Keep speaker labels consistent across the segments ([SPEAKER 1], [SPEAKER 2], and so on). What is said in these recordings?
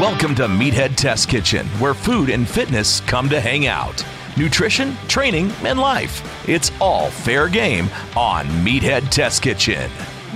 [SPEAKER 1] Welcome to Meathead Test Kitchen, where food and fitness come to hang out. Nutrition, training, and life. It's all fair game on Meathead Test Kitchen.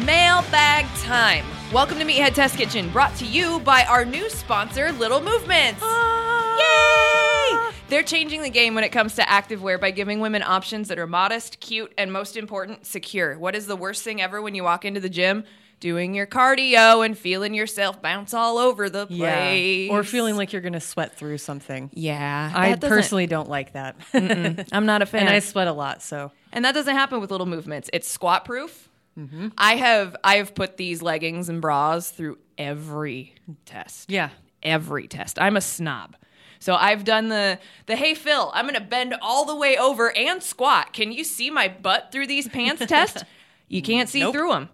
[SPEAKER 2] Mailbag time. Welcome to Meathead Test Kitchen, brought to you by our new sponsor, Little Movements. Ah. Yay! They're changing the game when it comes to activewear by giving women options that are modest, cute, and most important, secure. What is the worst thing ever when you walk into the gym? Doing your cardio and feeling yourself bounce all over the place.
[SPEAKER 3] Yeah. Or feeling like you're going to sweat through something.
[SPEAKER 2] Yeah.
[SPEAKER 3] I personally don't like that.
[SPEAKER 2] I'm not a fan.
[SPEAKER 3] and I sweat a lot, so.
[SPEAKER 2] And that doesn't happen with little movements. It's squat proof. Mm-hmm. I have I have put these leggings and bras through every test.
[SPEAKER 3] Yeah.
[SPEAKER 2] Every test. I'm a snob. So I've done the the hey Phil, I'm gonna bend all the way over and squat. Can you see my butt through these pants test? You can't see
[SPEAKER 3] Nope.
[SPEAKER 2] through them.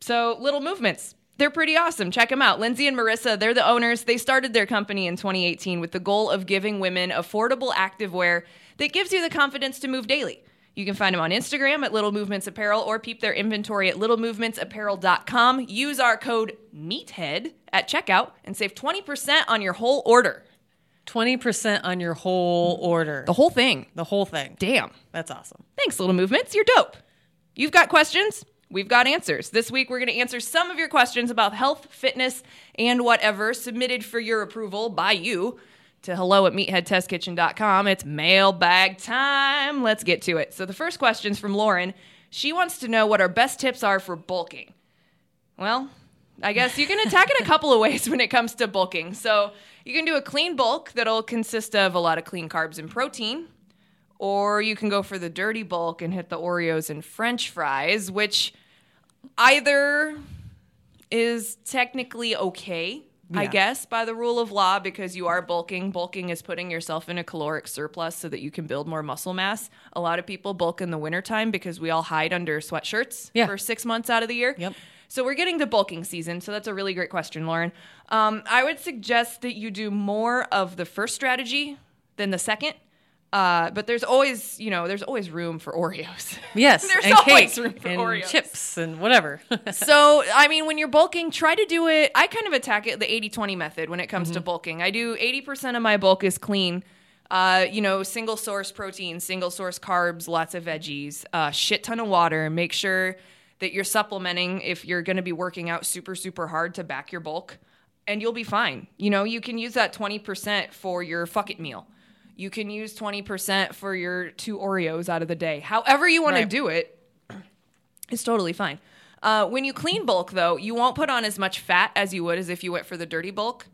[SPEAKER 2] So little movements. They're pretty awesome. Check them out. Lindsay and Marissa, they're the owners. They started their company in 2018 with the goal of giving women affordable activewear that gives you the confidence to move daily. You can find them on Instagram at Little Movements Apparel or peep their inventory at littlemovementsapparel.com. Use our code MEATHEAD at checkout and save 20% on your whole order.
[SPEAKER 3] 20% on your whole order.
[SPEAKER 2] The whole thing.
[SPEAKER 3] The whole thing.
[SPEAKER 2] Damn.
[SPEAKER 3] That's awesome.
[SPEAKER 2] Thanks, Little Movements. You're dope. You've got questions. We've got answers. This week, we're going to answer some of your questions about health, fitness, and whatever submitted for your approval by you to hello at meatheadtestkitchen.com. It's mailbag time. Let's get to it. So, the first question's from Lauren. She wants to know what our best tips are for bulking. Well, I guess you can attack it a couple of ways when it comes to bulking. So, you can do a clean bulk that'll consist of a lot of clean carbs and protein. Or you can go for the dirty bulk and hit the Oreos and French fries, which either is technically okay, I guess, by the rule of law, because you are bulking. Bulking is putting yourself in a caloric surplus so that you can build more muscle mass. A lot of people bulk in the wintertime because we all hide under sweatshirts
[SPEAKER 3] Yeah.
[SPEAKER 2] for six months out of the year.
[SPEAKER 3] Yep.
[SPEAKER 2] So we're getting to bulking season. So that's a really great question, Lauren. Um, I would suggest that you do more of the first strategy than the second. Uh, but there's always, you know, there's always room for Oreos.
[SPEAKER 3] Yes.
[SPEAKER 2] There's
[SPEAKER 3] and
[SPEAKER 2] always room for
[SPEAKER 3] and
[SPEAKER 2] Oreos.
[SPEAKER 3] chips and whatever.
[SPEAKER 2] so, I mean, when you're bulking, try to do it. I kind of attack it the 80 20 method when it comes to bulking. I do 80% of my bulk is clean. Uh, you know, single source protein, single source carbs, lots of veggies, uh, shit ton of water. Make sure that you're supplementing if you're going to be working out super, super hard to back your bulk, and you'll be fine. You know, you can use that 20% for your fuck it meal. You can use 20% for your two Oreos out of the day. However, you want
[SPEAKER 3] Right.
[SPEAKER 2] to do it, it's totally fine. Uh, when you clean bulk, though, you won't put on as much fat as you would as if you went for the dirty bulk.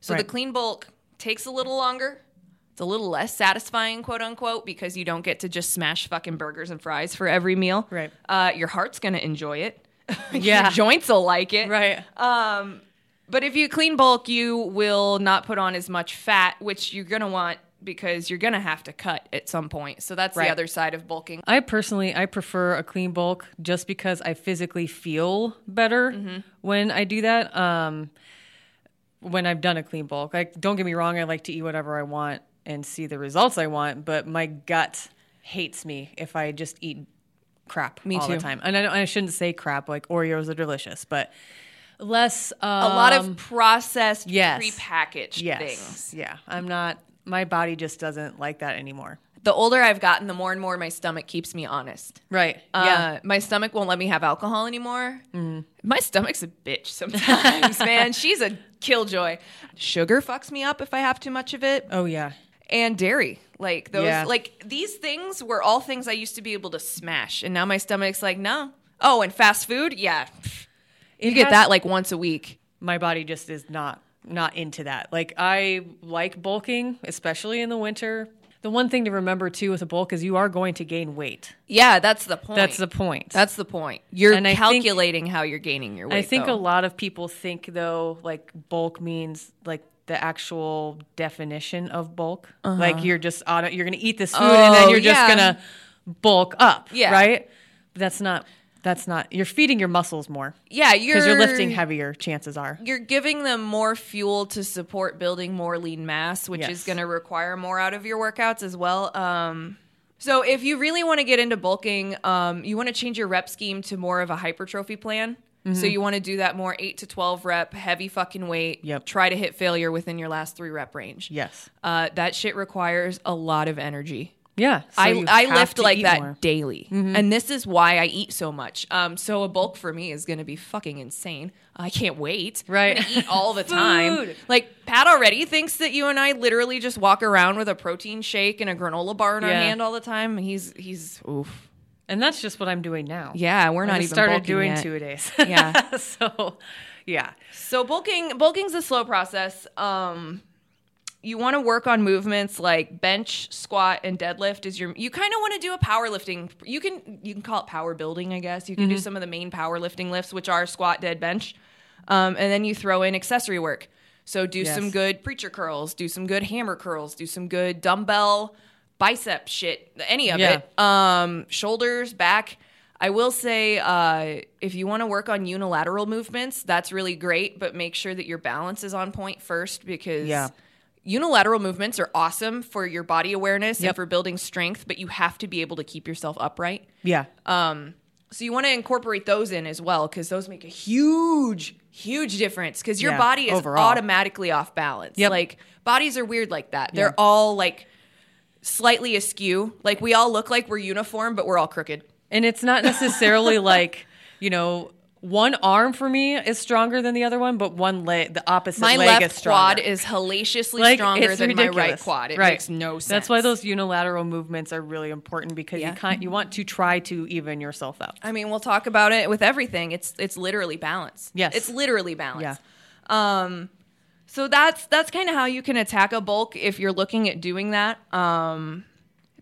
[SPEAKER 2] So the clean bulk takes a little longer. It's a little less satisfying, quote unquote, because you don't get to just smash fucking burgers and fries for every meal.
[SPEAKER 3] Right.
[SPEAKER 2] Uh, your heart's gonna enjoy it.
[SPEAKER 3] Yeah.
[SPEAKER 2] your joints will like it.
[SPEAKER 3] right.
[SPEAKER 2] But if you clean bulk, you will not put on as much fat, which you're gonna want because you're gonna have to cut at some point. So that's
[SPEAKER 3] Right.
[SPEAKER 2] the other side of bulking.
[SPEAKER 3] I personally I prefer a clean bulk just because I physically feel better
[SPEAKER 2] Mm-hmm.
[SPEAKER 3] when I do that. Um, when I've done a clean bulk, like don't get me wrong, I like to eat whatever I want and see the results I want, but my gut hates me if I just eat crap
[SPEAKER 2] Me
[SPEAKER 3] all
[SPEAKER 2] too.
[SPEAKER 3] the time. And I, I shouldn't say crap like Oreos are delicious, but less um,
[SPEAKER 2] A lot of processed,
[SPEAKER 3] yes.
[SPEAKER 2] prepackaged
[SPEAKER 3] yes,
[SPEAKER 2] things.
[SPEAKER 3] yeah. I'm not. My body just doesn't like that anymore.
[SPEAKER 2] the older I've gotten, the more and more my stomach keeps me honest.
[SPEAKER 3] Right.
[SPEAKER 2] Uh,
[SPEAKER 3] yeah.
[SPEAKER 2] my stomach won't let me have alcohol anymore. My stomach's a bitch sometimes, man. She's a killjoy. Sugar fucks me up if I have too much of it,
[SPEAKER 3] Oh yeah.
[SPEAKER 2] and dairy. Like those,
[SPEAKER 3] Yeah.
[SPEAKER 2] like these things were all things I used to be able to smash, and now my stomach's like, no. Oh, and fast food, yeah, you
[SPEAKER 3] It
[SPEAKER 2] get that like once a week.
[SPEAKER 3] my body just is not not into that. Like I like bulking, especially in the winter. The one thing to remember too with a bulk is you are going to gain weight.
[SPEAKER 2] Yeah, that's the point.
[SPEAKER 3] That's the point.
[SPEAKER 2] That's the point. You're
[SPEAKER 3] And I think-
[SPEAKER 2] calculating how you're gaining your weight.
[SPEAKER 3] I think
[SPEAKER 2] though.
[SPEAKER 3] a lot of people think though like bulk means like the actual definition of bulk. Like you're just auto, you're going to eat this food and then
[SPEAKER 2] Uh-huh. Oh,
[SPEAKER 3] you're just
[SPEAKER 2] yeah.
[SPEAKER 3] going to bulk up,
[SPEAKER 2] Yeah.
[SPEAKER 3] right? That's not that's not you're feeding your muscles more
[SPEAKER 2] yeah, you're
[SPEAKER 3] because you're lifting heavier chances are.
[SPEAKER 2] You're giving them more fuel to support building more lean mass, which is going to require more out of your workouts as well. Um, so if you really want to get into bulking, um, you want to change your rep scheme to more of a hypertrophy plan. So
[SPEAKER 3] Mm-hmm.
[SPEAKER 2] you want to do that more eight to twelve rep, heavy fucking weight.
[SPEAKER 3] Yep.
[SPEAKER 2] Try to hit failure within your last three rep range.
[SPEAKER 3] Yes.
[SPEAKER 2] Uh, that shit requires a lot of energy.
[SPEAKER 3] Yeah. so
[SPEAKER 2] I, I lift like that
[SPEAKER 3] more. Mm-hmm.
[SPEAKER 2] daily. And this is why I eat so much. Um, so a bulk for me is going to be fucking insane. I can't wait.
[SPEAKER 3] Right.
[SPEAKER 2] eat all the time. Like Pat already thinks that you and I literally just walk around with a protein shake and a granola bar in our hand all the time. He's he's oof.
[SPEAKER 3] And that's just what I'm doing now.
[SPEAKER 2] Yeah, we're not
[SPEAKER 3] just
[SPEAKER 2] even
[SPEAKER 3] started doing
[SPEAKER 2] yet.
[SPEAKER 3] two a days.
[SPEAKER 2] Yeah.
[SPEAKER 3] so, yeah.
[SPEAKER 2] So bulking bulking's a slow process. Um you want to work on movements like bench, squat, and deadlift is your you kind of want to do a powerlifting. You can you can call it power building, I guess. You can do some of the main powerlifting lifts, which are squat, dead, bench. Um, and then you throw in accessory work. So do
[SPEAKER 3] Yes.
[SPEAKER 2] some good preacher curls, do some good hammer curls, do some good dumbbell bicep shit, any of
[SPEAKER 3] Yeah.
[SPEAKER 2] it. Um, shoulders, back. I will say, uh, if you want to work on unilateral movements, that's really great, but make sure that your balance is on point first because
[SPEAKER 3] Yeah.
[SPEAKER 2] Unilateral movements are awesome for your body awareness and for building strength, but you have to be able to keep yourself upright.
[SPEAKER 3] Yeah.
[SPEAKER 2] Um, So you want to incorporate those in as well because those make a huge, huge difference because your
[SPEAKER 3] Yeah,
[SPEAKER 2] body is
[SPEAKER 3] overall.
[SPEAKER 2] automatically off balance.
[SPEAKER 3] Yep.
[SPEAKER 2] Like bodies are weird like that. They're
[SPEAKER 3] Yeah.
[SPEAKER 2] all like slightly askew. Like we all look like we're uniform, but we're all crooked.
[SPEAKER 3] And it's not necessarily like, you know, one arm for me is stronger than the other one, but one leg, the opposite
[SPEAKER 2] My
[SPEAKER 3] leg
[SPEAKER 2] left
[SPEAKER 3] is
[SPEAKER 2] quad
[SPEAKER 3] stronger.
[SPEAKER 2] is hellaciously
[SPEAKER 3] Like,
[SPEAKER 2] stronger than my right quad. It
[SPEAKER 3] Right.
[SPEAKER 2] makes no sense.
[SPEAKER 3] That's why those unilateral movements are really important because
[SPEAKER 2] Yeah.
[SPEAKER 3] you can't, you want to try to even yourself out.
[SPEAKER 2] I mean, we'll talk about it with everything. It's it's literally balance.
[SPEAKER 3] Yes.
[SPEAKER 2] it's literally balance.
[SPEAKER 3] Yeah.
[SPEAKER 2] Um, so that's that's kind of how you can attack a bulk if you're looking at doing that. Um,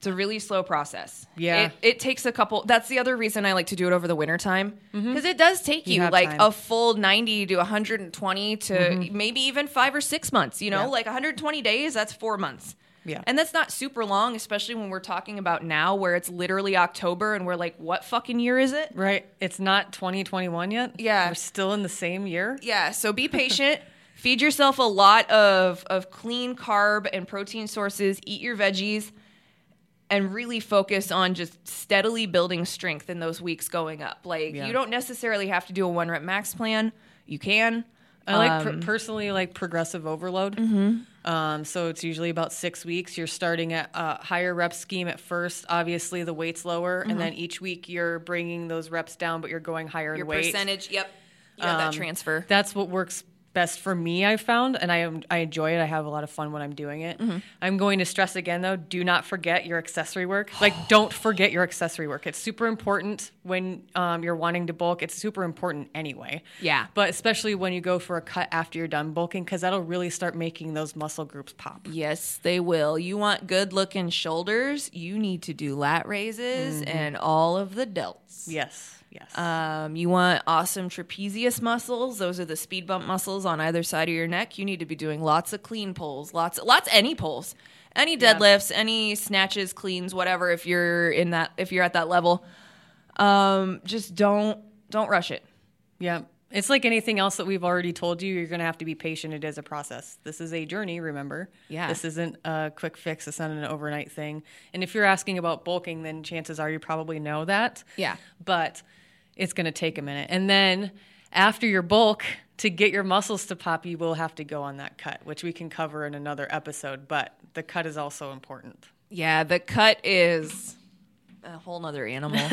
[SPEAKER 2] it's a really slow process.
[SPEAKER 3] Yeah.
[SPEAKER 2] it, it takes a couple. That's the other reason I like to do it over the winter time because it does take
[SPEAKER 3] Mm-hmm. You
[SPEAKER 2] you, like
[SPEAKER 3] time. Mm-hmm.
[SPEAKER 2] a full 90 to 120 to maybe even five or six months. You know,
[SPEAKER 3] Yeah.
[SPEAKER 2] like 120 days. That's four months.
[SPEAKER 3] Yeah.
[SPEAKER 2] And that's not super long, especially when we're talking about now where it's literally October and we're like, what fucking year is it?
[SPEAKER 3] Right. It's not 2021 yet.
[SPEAKER 2] Yeah.
[SPEAKER 3] We're still in the same year.
[SPEAKER 2] Yeah, so be patient. Feed yourself a lot of of clean carb and protein sources. Eat your veggies and really focus on just steadily building strength in those weeks going up. Like
[SPEAKER 3] Yeah.
[SPEAKER 2] you don't necessarily have to do a one rep max plan. You can.
[SPEAKER 3] I like
[SPEAKER 2] Um,
[SPEAKER 3] per- personally like progressive overload.
[SPEAKER 2] Mm-hmm.
[SPEAKER 3] Um, so it's usually about six weeks. You're starting at a higher rep scheme at first. Obviously, the weight's lower, and then each week you're bringing those reps down, but you're going higher
[SPEAKER 2] Mm-hmm. your
[SPEAKER 3] in weight.
[SPEAKER 2] percentage. Yep. You got that
[SPEAKER 3] Um,
[SPEAKER 2] transfer.
[SPEAKER 3] That's what works best for me. i've found, and I am I enjoy it. I have a lot of fun when I'm doing it.
[SPEAKER 2] Mm-hmm.
[SPEAKER 3] I'm going to stress again though. Do not forget your accessory work. Like, don't forget your accessory work. It's super important when um, you're wanting to bulk. It's super important anyway.
[SPEAKER 2] Yeah.
[SPEAKER 3] But especially when you go for a cut after you're done bulking, because that'll really start making those muscle groups pop.
[SPEAKER 2] Yes, they will. You want good looking shoulders, you need to do lat raises
[SPEAKER 3] Mm-hmm.
[SPEAKER 2] and all of the delts.
[SPEAKER 3] Yes. Yes.
[SPEAKER 2] Um, you want awesome trapezius muscles. Those are the speed bump muscles on either side of your neck. You need to be doing lots of clean pulls, lots, lots, any pulls, any deadlifts, any snatches, cleans, whatever. If you're in that, if you're at that level, um, just don't don't rush it.
[SPEAKER 3] Yeah. It's like anything else that we've already told you. You're going to have to be patient. It is a process. This is a journey, remember?
[SPEAKER 2] Yeah.
[SPEAKER 3] This isn't a quick fix. It's not an overnight thing. And if you're asking about bulking, then chances are you probably know that.
[SPEAKER 2] Yeah.
[SPEAKER 3] But it's going to take a minute. And then after your bulk, to get your muscles to pop, you will have to go on that cut, which we can cover in another episode. But the cut is also important.
[SPEAKER 2] Yeah, the cut is a whole nother animal.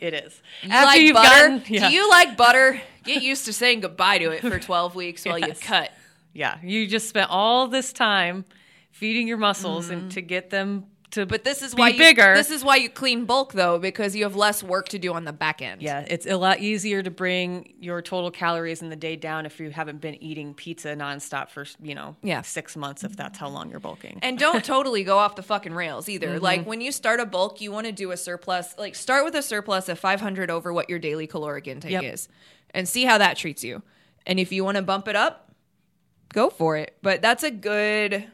[SPEAKER 3] it is.
[SPEAKER 2] You like butter? Do you like butter? Get used to saying goodbye to it for 12 weeks while you cut.
[SPEAKER 3] yeah, you just spent all this time feeding your muscles and mm-hmm. to get them to
[SPEAKER 2] But this is
[SPEAKER 3] be
[SPEAKER 2] why you,
[SPEAKER 3] bigger.
[SPEAKER 2] This is why you clean bulk though, because you have less work to do on the back end.
[SPEAKER 3] yeah, it's a lot easier to bring your total calories in the day down if you haven't been eating pizza nonstop for you know
[SPEAKER 2] Yeah.
[SPEAKER 3] six months if that's how long you're bulking.
[SPEAKER 2] And don't totally go off the fucking rails either.
[SPEAKER 3] Mm-hmm.
[SPEAKER 2] Like when you start a bulk, you want to do a surplus. Like start with a surplus of 500 over what your daily caloric intake
[SPEAKER 3] Yep.
[SPEAKER 2] is, and see how that treats you. And if you want to bump it up, go for it. But that's a good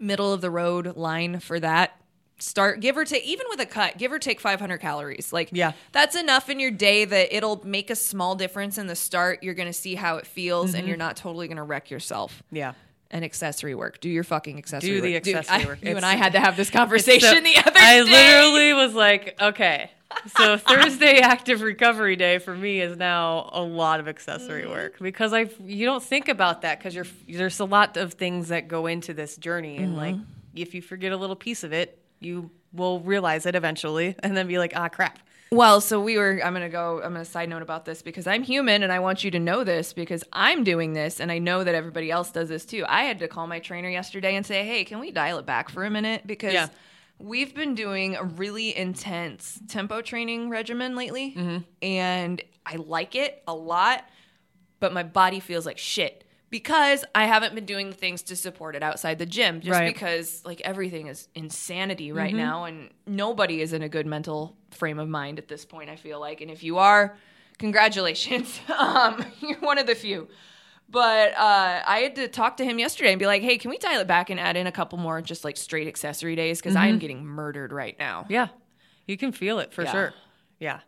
[SPEAKER 2] middle of the road line for that. Start give or take even with a cut, give or take 500 calories. Like
[SPEAKER 3] Yeah.
[SPEAKER 2] that's enough in your day that it'll make a small difference in the start. You're going to see how it feels
[SPEAKER 3] Mm-hmm.
[SPEAKER 2] and you're not totally going to wreck yourself
[SPEAKER 3] yeah.
[SPEAKER 2] And accessory work. Do your fucking accessory work.
[SPEAKER 3] Do
[SPEAKER 2] work.
[SPEAKER 3] the
[SPEAKER 2] Dude,
[SPEAKER 3] accessory
[SPEAKER 2] I-
[SPEAKER 3] work.
[SPEAKER 2] You and I had to have this conversation
[SPEAKER 3] So,
[SPEAKER 2] the other
[SPEAKER 3] I
[SPEAKER 2] day.
[SPEAKER 3] I literally was like, okay. So Thursday active recovery day for me is now a lot of accessory
[SPEAKER 2] Mm-hmm.
[SPEAKER 3] work because I you don't think about that because you're there's a lot of things that go into this journey and like
[SPEAKER 2] Mm-hmm.
[SPEAKER 3] if you forget a little piece of it, you will realize it eventually and then be like, ah, crap.
[SPEAKER 2] Well, so we were. I'm gonna go. I'm gonna side note about this because I'm human and I want you to know this because I'm doing this and I know that everybody else does this too. I had to call my trainer yesterday and say, "Hey, can we dial it back for a minute?" Because
[SPEAKER 3] Yeah.
[SPEAKER 2] we've been doing a really intense tempo training regimen lately,
[SPEAKER 3] Mm-hmm.
[SPEAKER 2] and I like it a lot, but my body feels like shit. Because I haven't been doing the things to support it outside the gym, just
[SPEAKER 3] Right.
[SPEAKER 2] because like everything is insanity right now, and nobody is in a good mental frame of mind at this point. I feel like, and if you are, congratulations, um, you're one of the few. But uh, I had to talk to him yesterday and be like, "Hey, can we dial it back and add in a couple more just like straight accessory days? Because I am getting murdered right now.
[SPEAKER 3] Yeah. You can feel it for
[SPEAKER 2] Yeah.
[SPEAKER 3] sure. Yeah.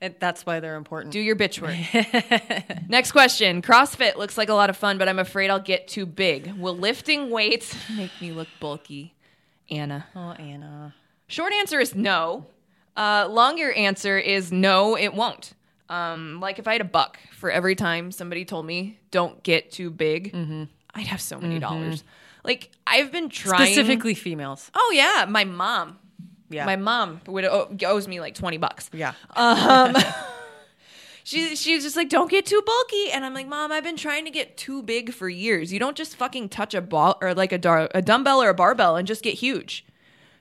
[SPEAKER 3] And that's why they're important.
[SPEAKER 2] Do your bitch work." Next question: CrossFit looks like a lot of fun, but I'm afraid I'll get too big. Will lifting weights make me look bulky? Anna.
[SPEAKER 3] oh, Anna.
[SPEAKER 2] Short answer is no. Uh, longer answer is no, it won't. Um, like if I had a buck for every time somebody told me don't get too big, I'd have so many dollars. Like I've been trying
[SPEAKER 3] Specifically females.
[SPEAKER 2] Oh yeah, my mom.
[SPEAKER 3] Yeah.
[SPEAKER 2] My mom would owe, owes me like twenty bucks.
[SPEAKER 3] yeah.
[SPEAKER 2] Um, she she's just like, don't get too bulky, and I'm like, mom, I've been trying to get too big for years. You don't just fucking touch a ball or like a dar- a dumbbell or a barbell and just get huge.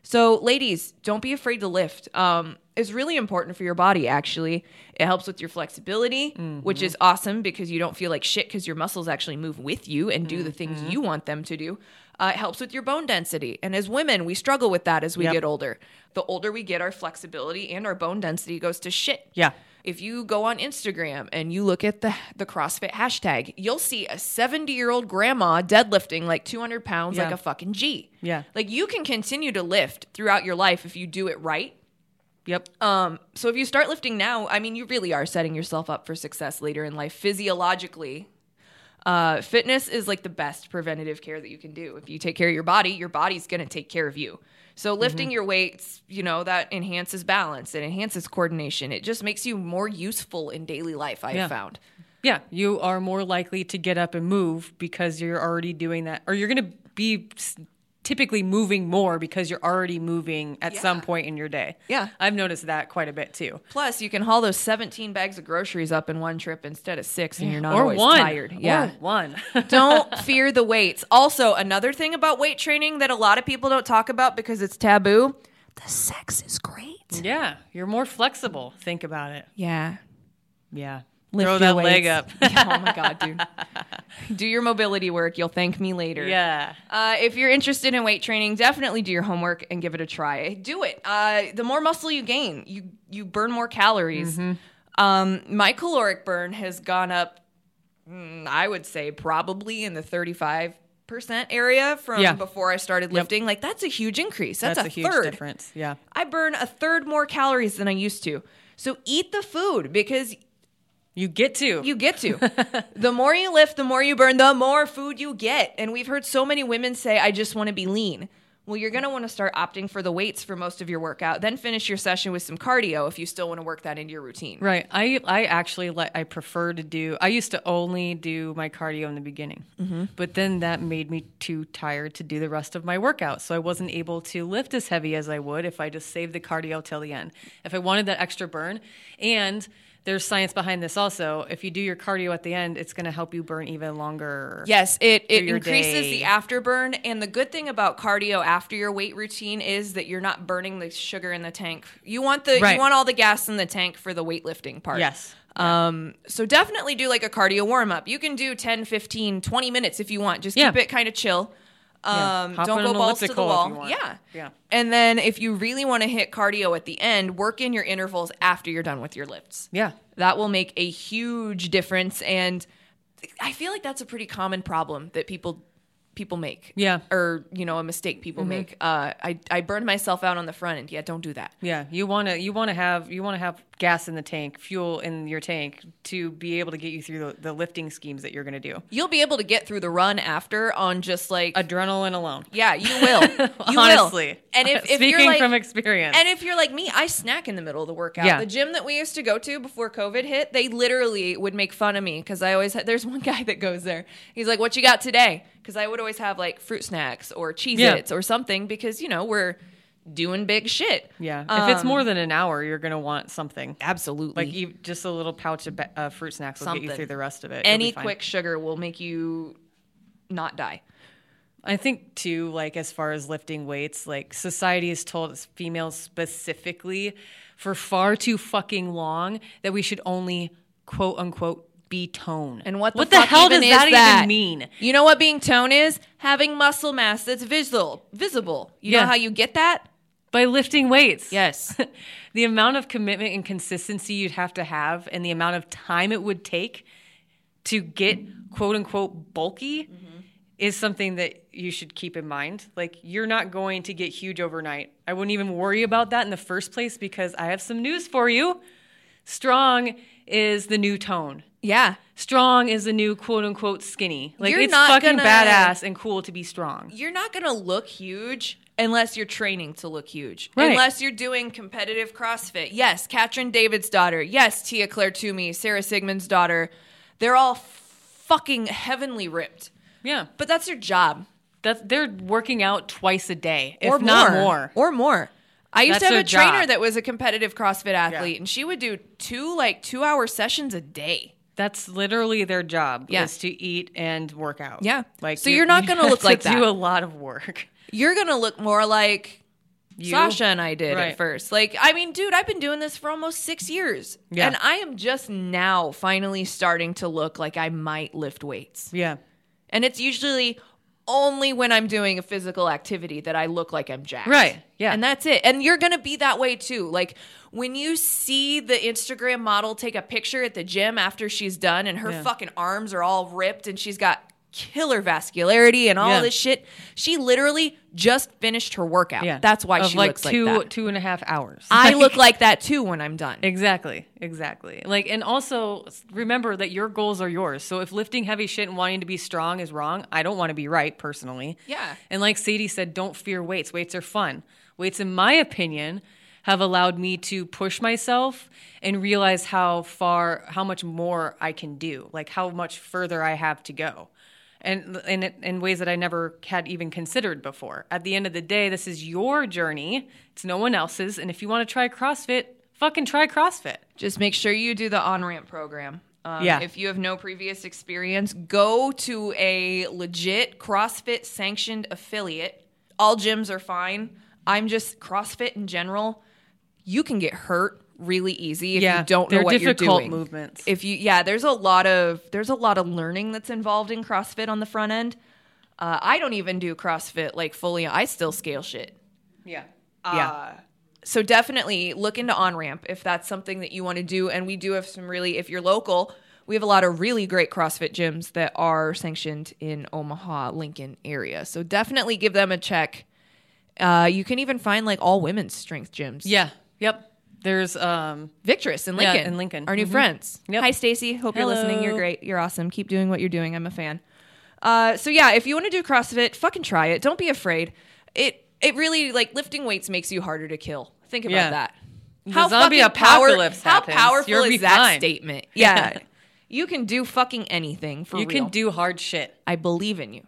[SPEAKER 2] So, ladies, don't be afraid to lift. Um, it's really important for your body. Actually, it helps with your flexibility, mm-hmm. which is awesome because you don't feel like shit because your muscles actually move with you and do the things mm-hmm. you want them to do. Uh, it helps with your bone density, and as women, we struggle with that as we
[SPEAKER 3] Yep.
[SPEAKER 2] get older. The older we get, our flexibility and our bone density goes to shit.
[SPEAKER 3] Yeah.
[SPEAKER 2] If you go on Instagram and you look at the the CrossFit hashtag, you'll see a 70 year old grandma deadlifting like 200 pounds like a fucking G.
[SPEAKER 3] Yeah.
[SPEAKER 2] Like you can continue to lift throughout your life if you do it right.
[SPEAKER 3] Yep.
[SPEAKER 2] Um, so if you start lifting now, I mean, you really are setting yourself up for success later in life physiologically. Uh, fitness is like the best preventative care that you can do. If you take care of your body, your body's going to take care of you. So
[SPEAKER 3] Mm-hmm.
[SPEAKER 2] lifting your weights, you know, that enhances balance, it enhances coordination. It just makes you more useful in daily life, I've
[SPEAKER 3] Yeah.
[SPEAKER 2] found.
[SPEAKER 3] Yeah, you are more likely to get up and move because you're already doing that, or you're going to be typically moving more because you're already moving at some point in your day.
[SPEAKER 2] Yeah.
[SPEAKER 3] I've noticed that quite a bit too.
[SPEAKER 2] Plus, you can haul those 17 bags of groceries up in one trip instead of six, and you're not
[SPEAKER 3] or
[SPEAKER 2] always
[SPEAKER 3] one.
[SPEAKER 2] tired. Yeah.
[SPEAKER 3] Or one.
[SPEAKER 2] don't fear the weights. Also, another thing about weight training that a lot of people don't talk about because it's taboo the sex is great.
[SPEAKER 3] yeah, you're more flexible. Think about it.
[SPEAKER 2] Yeah.
[SPEAKER 3] Yeah.
[SPEAKER 2] Lift
[SPEAKER 3] Throw that leg
[SPEAKER 2] weights.
[SPEAKER 3] up.
[SPEAKER 2] oh my God, dude. Do your mobility work. You'll thank me later.
[SPEAKER 3] yeah.
[SPEAKER 2] Uh, if you're interested in weight training, definitely do your homework and give it a try. Do it. Uh, the more muscle you gain, you you burn more calories. Um, my caloric burn has gone up. mm, I would say probably in the 35 percent area from
[SPEAKER 3] Yeah.
[SPEAKER 2] before I started lifting. Like that's a huge increase. That's,
[SPEAKER 3] That's,
[SPEAKER 2] a,
[SPEAKER 3] a, huge
[SPEAKER 2] third.
[SPEAKER 3] difference. Yeah.
[SPEAKER 2] I burn a third more calories than I used to. So eat the food because
[SPEAKER 3] You get to.
[SPEAKER 2] you get to. the more you lift, the more you burn, the more food you get. And we've heard so many women say, I just want to be lean. well, you're going to want to start opting for the weights for most of your workout, then finish your session with some cardio if you still want to work that into your routine.
[SPEAKER 3] Right. I I actually like I prefer to do. I used to only do my cardio in the beginning,
[SPEAKER 2] Mm-hmm.
[SPEAKER 3] but then that made me too tired to do the rest of my workout. So I wasn't able to lift as heavy as I would if I just saved the cardio till the end. If I wanted that extra burn, and there's science behind this also. If you do your cardio at the end, it's going to help you burn even longer.
[SPEAKER 2] Yes, it, it increases
[SPEAKER 3] day.
[SPEAKER 2] the afterburn. And the good thing about cardio after your weight routine is that you're not burning the sugar in the tank. You want the
[SPEAKER 3] Right.
[SPEAKER 2] you want all the gas in the tank for the weightlifting part.
[SPEAKER 3] Yes.
[SPEAKER 2] Um, so definitely do like a cardio warm up. You can do 10, 15, 20 minutes if you want. Just
[SPEAKER 3] Yeah.
[SPEAKER 2] keep it kind of chill.
[SPEAKER 3] Yeah.
[SPEAKER 2] Um,
[SPEAKER 3] Hop
[SPEAKER 2] don't go balls to the wall. Yeah.
[SPEAKER 3] Yeah.
[SPEAKER 2] And then if you really want to hit cardio at the end, work in your intervals after you're done with your lifts.
[SPEAKER 3] Yeah.
[SPEAKER 2] That will make a huge difference and I feel like that's a pretty common problem that people people make.
[SPEAKER 3] Yeah. Mm-hmm.
[SPEAKER 2] Or, you know, a mistake people make. Uh I I burned myself out on the front end. Yeah, don't do that.
[SPEAKER 3] Yeah, you want to you want to have you want to have gas in the tank, fuel in your tank to be able to get you through the, the lifting schemes that you're going to do.
[SPEAKER 2] You'll be able to get through the run after on just like
[SPEAKER 3] Adrenaline alone.
[SPEAKER 2] Yeah, you will. You
[SPEAKER 3] Honestly,
[SPEAKER 2] will. And if, if
[SPEAKER 3] speaking
[SPEAKER 2] you're like,
[SPEAKER 3] from experience,
[SPEAKER 2] and if you're like me, I snack in the middle of the workout.
[SPEAKER 3] Yeah.
[SPEAKER 2] The gym that we used to go to before COVID hit, they literally would make fun of me because I always had. There's one guy that goes there. He's like, "What you got today?" Because I would always have like fruit snacks or Cheez-Its or something because you know we're doing big shit.
[SPEAKER 3] yeah, if
[SPEAKER 2] Um,
[SPEAKER 3] it's more than an hour, you're going to want something.
[SPEAKER 2] absolutely.
[SPEAKER 3] Like ev- just a little pouch of uh, fruit snacks will get you through the rest of it.
[SPEAKER 2] Any quick sugar will make you not die.
[SPEAKER 3] I think too, like as far as lifting weights, like society has told us females specifically for far too fucking long that we should only quote unquote be tone.
[SPEAKER 2] And what the,
[SPEAKER 3] what
[SPEAKER 2] fuck
[SPEAKER 3] the hell
[SPEAKER 2] even
[SPEAKER 3] does
[SPEAKER 2] is
[SPEAKER 3] that,
[SPEAKER 2] that
[SPEAKER 3] even mean?
[SPEAKER 2] You know what being tone is? Having muscle mass that's visible. Visible. You know how you get that?
[SPEAKER 3] By lifting weights.
[SPEAKER 2] Yes.
[SPEAKER 3] the amount of commitment and consistency you'd have to have and the amount of time it would take to get quote unquote bulky mm-hmm. is something that you should keep in mind. Like you're not going to get huge overnight. I wouldn't even worry about that in the first place because I have some news for you. Strong is the new tone.
[SPEAKER 2] Yeah.
[SPEAKER 3] Strong is the new quote unquote skinny. Like
[SPEAKER 2] You're
[SPEAKER 3] it's
[SPEAKER 2] not
[SPEAKER 3] fucking
[SPEAKER 2] gonna-
[SPEAKER 3] badass and cool to be strong.
[SPEAKER 2] You're not going to look huge unless you're training to look huge.
[SPEAKER 3] Right.
[SPEAKER 2] Unless you're doing competitive CrossFit. Yes, Katrin Davidsdottir. Yes, Tia-Clair Toomey, Sara Sigmundsdottir. They're all fucking heavenly ripped.
[SPEAKER 3] Yeah.
[SPEAKER 2] But that's their job.
[SPEAKER 3] That they're working out twice a day, if
[SPEAKER 2] or
[SPEAKER 3] not more.
[SPEAKER 2] Or more. I used
[SPEAKER 3] That's
[SPEAKER 2] to have
[SPEAKER 3] their
[SPEAKER 2] a trainer
[SPEAKER 3] job.
[SPEAKER 2] that was a competitive CrossFit athlete,
[SPEAKER 3] Yeah.
[SPEAKER 2] and she would do two like two hour sessions a day.
[SPEAKER 3] That's literally their job
[SPEAKER 2] Yeah.
[SPEAKER 3] is to eat and work out.
[SPEAKER 2] Yeah.
[SPEAKER 3] Like
[SPEAKER 2] So you're not
[SPEAKER 3] you
[SPEAKER 2] gonna look like that.
[SPEAKER 3] Do a lot of work.
[SPEAKER 2] You're gonna look more like
[SPEAKER 3] You?
[SPEAKER 2] Sasha and I did at first. Like, I mean, dude, I've been doing this for almost six years,
[SPEAKER 3] Yeah.
[SPEAKER 2] and I am just now finally starting to look like I might lift weights.
[SPEAKER 3] Yeah.
[SPEAKER 2] And it's usually only when I'm doing a physical activity that I look like I'm jacked.
[SPEAKER 3] Right, yeah.
[SPEAKER 2] And that's it. And you're going to be that way too. Like when you see the Instagram model take a picture at the gym after she's done and her
[SPEAKER 3] Yeah.
[SPEAKER 2] fucking arms are all ripped and she's got killer vascularity and all
[SPEAKER 3] Yeah.
[SPEAKER 2] this shit, she literally just finished her workout.
[SPEAKER 3] Yeah.
[SPEAKER 2] That's why
[SPEAKER 3] Of
[SPEAKER 2] she
[SPEAKER 3] like
[SPEAKER 2] looks
[SPEAKER 3] two
[SPEAKER 2] like that.
[SPEAKER 3] two and a half hours.
[SPEAKER 2] I look like that too when I'm done.
[SPEAKER 3] Exactly, exactly. Like, and also remember that your goals are yours. So if lifting heavy shit and wanting to be strong is wrong, I don't want to be right personally.
[SPEAKER 2] Yeah.
[SPEAKER 3] And like Sadie said, don't fear weights. Weights are fun. Weights, in my opinion, have allowed me to push myself and realize how far, how much more I can do, like how much further I have to go. And in, in ways that I never had even considered before. At the end of the day, this is your journey. It's no one else's. And if you want to try CrossFit, fucking try CrossFit.
[SPEAKER 2] Just make sure you do the on ramp program. Um,
[SPEAKER 3] Yeah.
[SPEAKER 2] If you have no previous experience, go to a legit CrossFit sanctioned affiliate. All gyms are fine. I'm just CrossFit in general. You can get hurt really easy if
[SPEAKER 3] Yeah,
[SPEAKER 2] you don't know what you're
[SPEAKER 3] difficult
[SPEAKER 2] doing.
[SPEAKER 3] movements.
[SPEAKER 2] If you, yeah, there's a lot of there's a lot of learning that's involved in CrossFit on the front end. Uh, I don't even do CrossFit like fully. I still scale shit.
[SPEAKER 3] Yeah.
[SPEAKER 2] Uh, so definitely look into on ramp if that's something that you want to do. And we do have some really, if you're local, we have a lot of really great CrossFit gyms that are sanctioned in Omaha, Lincoln area. So definitely give them a check. Uh, you can even find like all women's strength gyms.
[SPEAKER 3] Yeah. Yep. There's um
[SPEAKER 2] Victorous in
[SPEAKER 3] Yeah,
[SPEAKER 2] Lincoln.
[SPEAKER 3] in Lincoln.
[SPEAKER 2] Our new
[SPEAKER 3] Mhm.
[SPEAKER 2] friends.
[SPEAKER 3] Yep.
[SPEAKER 2] Hi, Stacy. Hope you're listening. You're great. You're awesome. Keep doing what you're doing. I'm a fan. Uh, so yeah, if you want to do CrossFit, fucking try it. Don't be afraid. It it really like lifting weights makes you harder to kill. Think about
[SPEAKER 3] Yeah.
[SPEAKER 2] that.
[SPEAKER 3] The zombie
[SPEAKER 2] fucking power-
[SPEAKER 3] apocalypse
[SPEAKER 2] How powerful
[SPEAKER 3] you'll
[SPEAKER 2] is that
[SPEAKER 3] fine.
[SPEAKER 2] statement? Yeah. you can do fucking anything for
[SPEAKER 3] You
[SPEAKER 2] real.
[SPEAKER 3] can do hard shit.
[SPEAKER 2] I believe in you.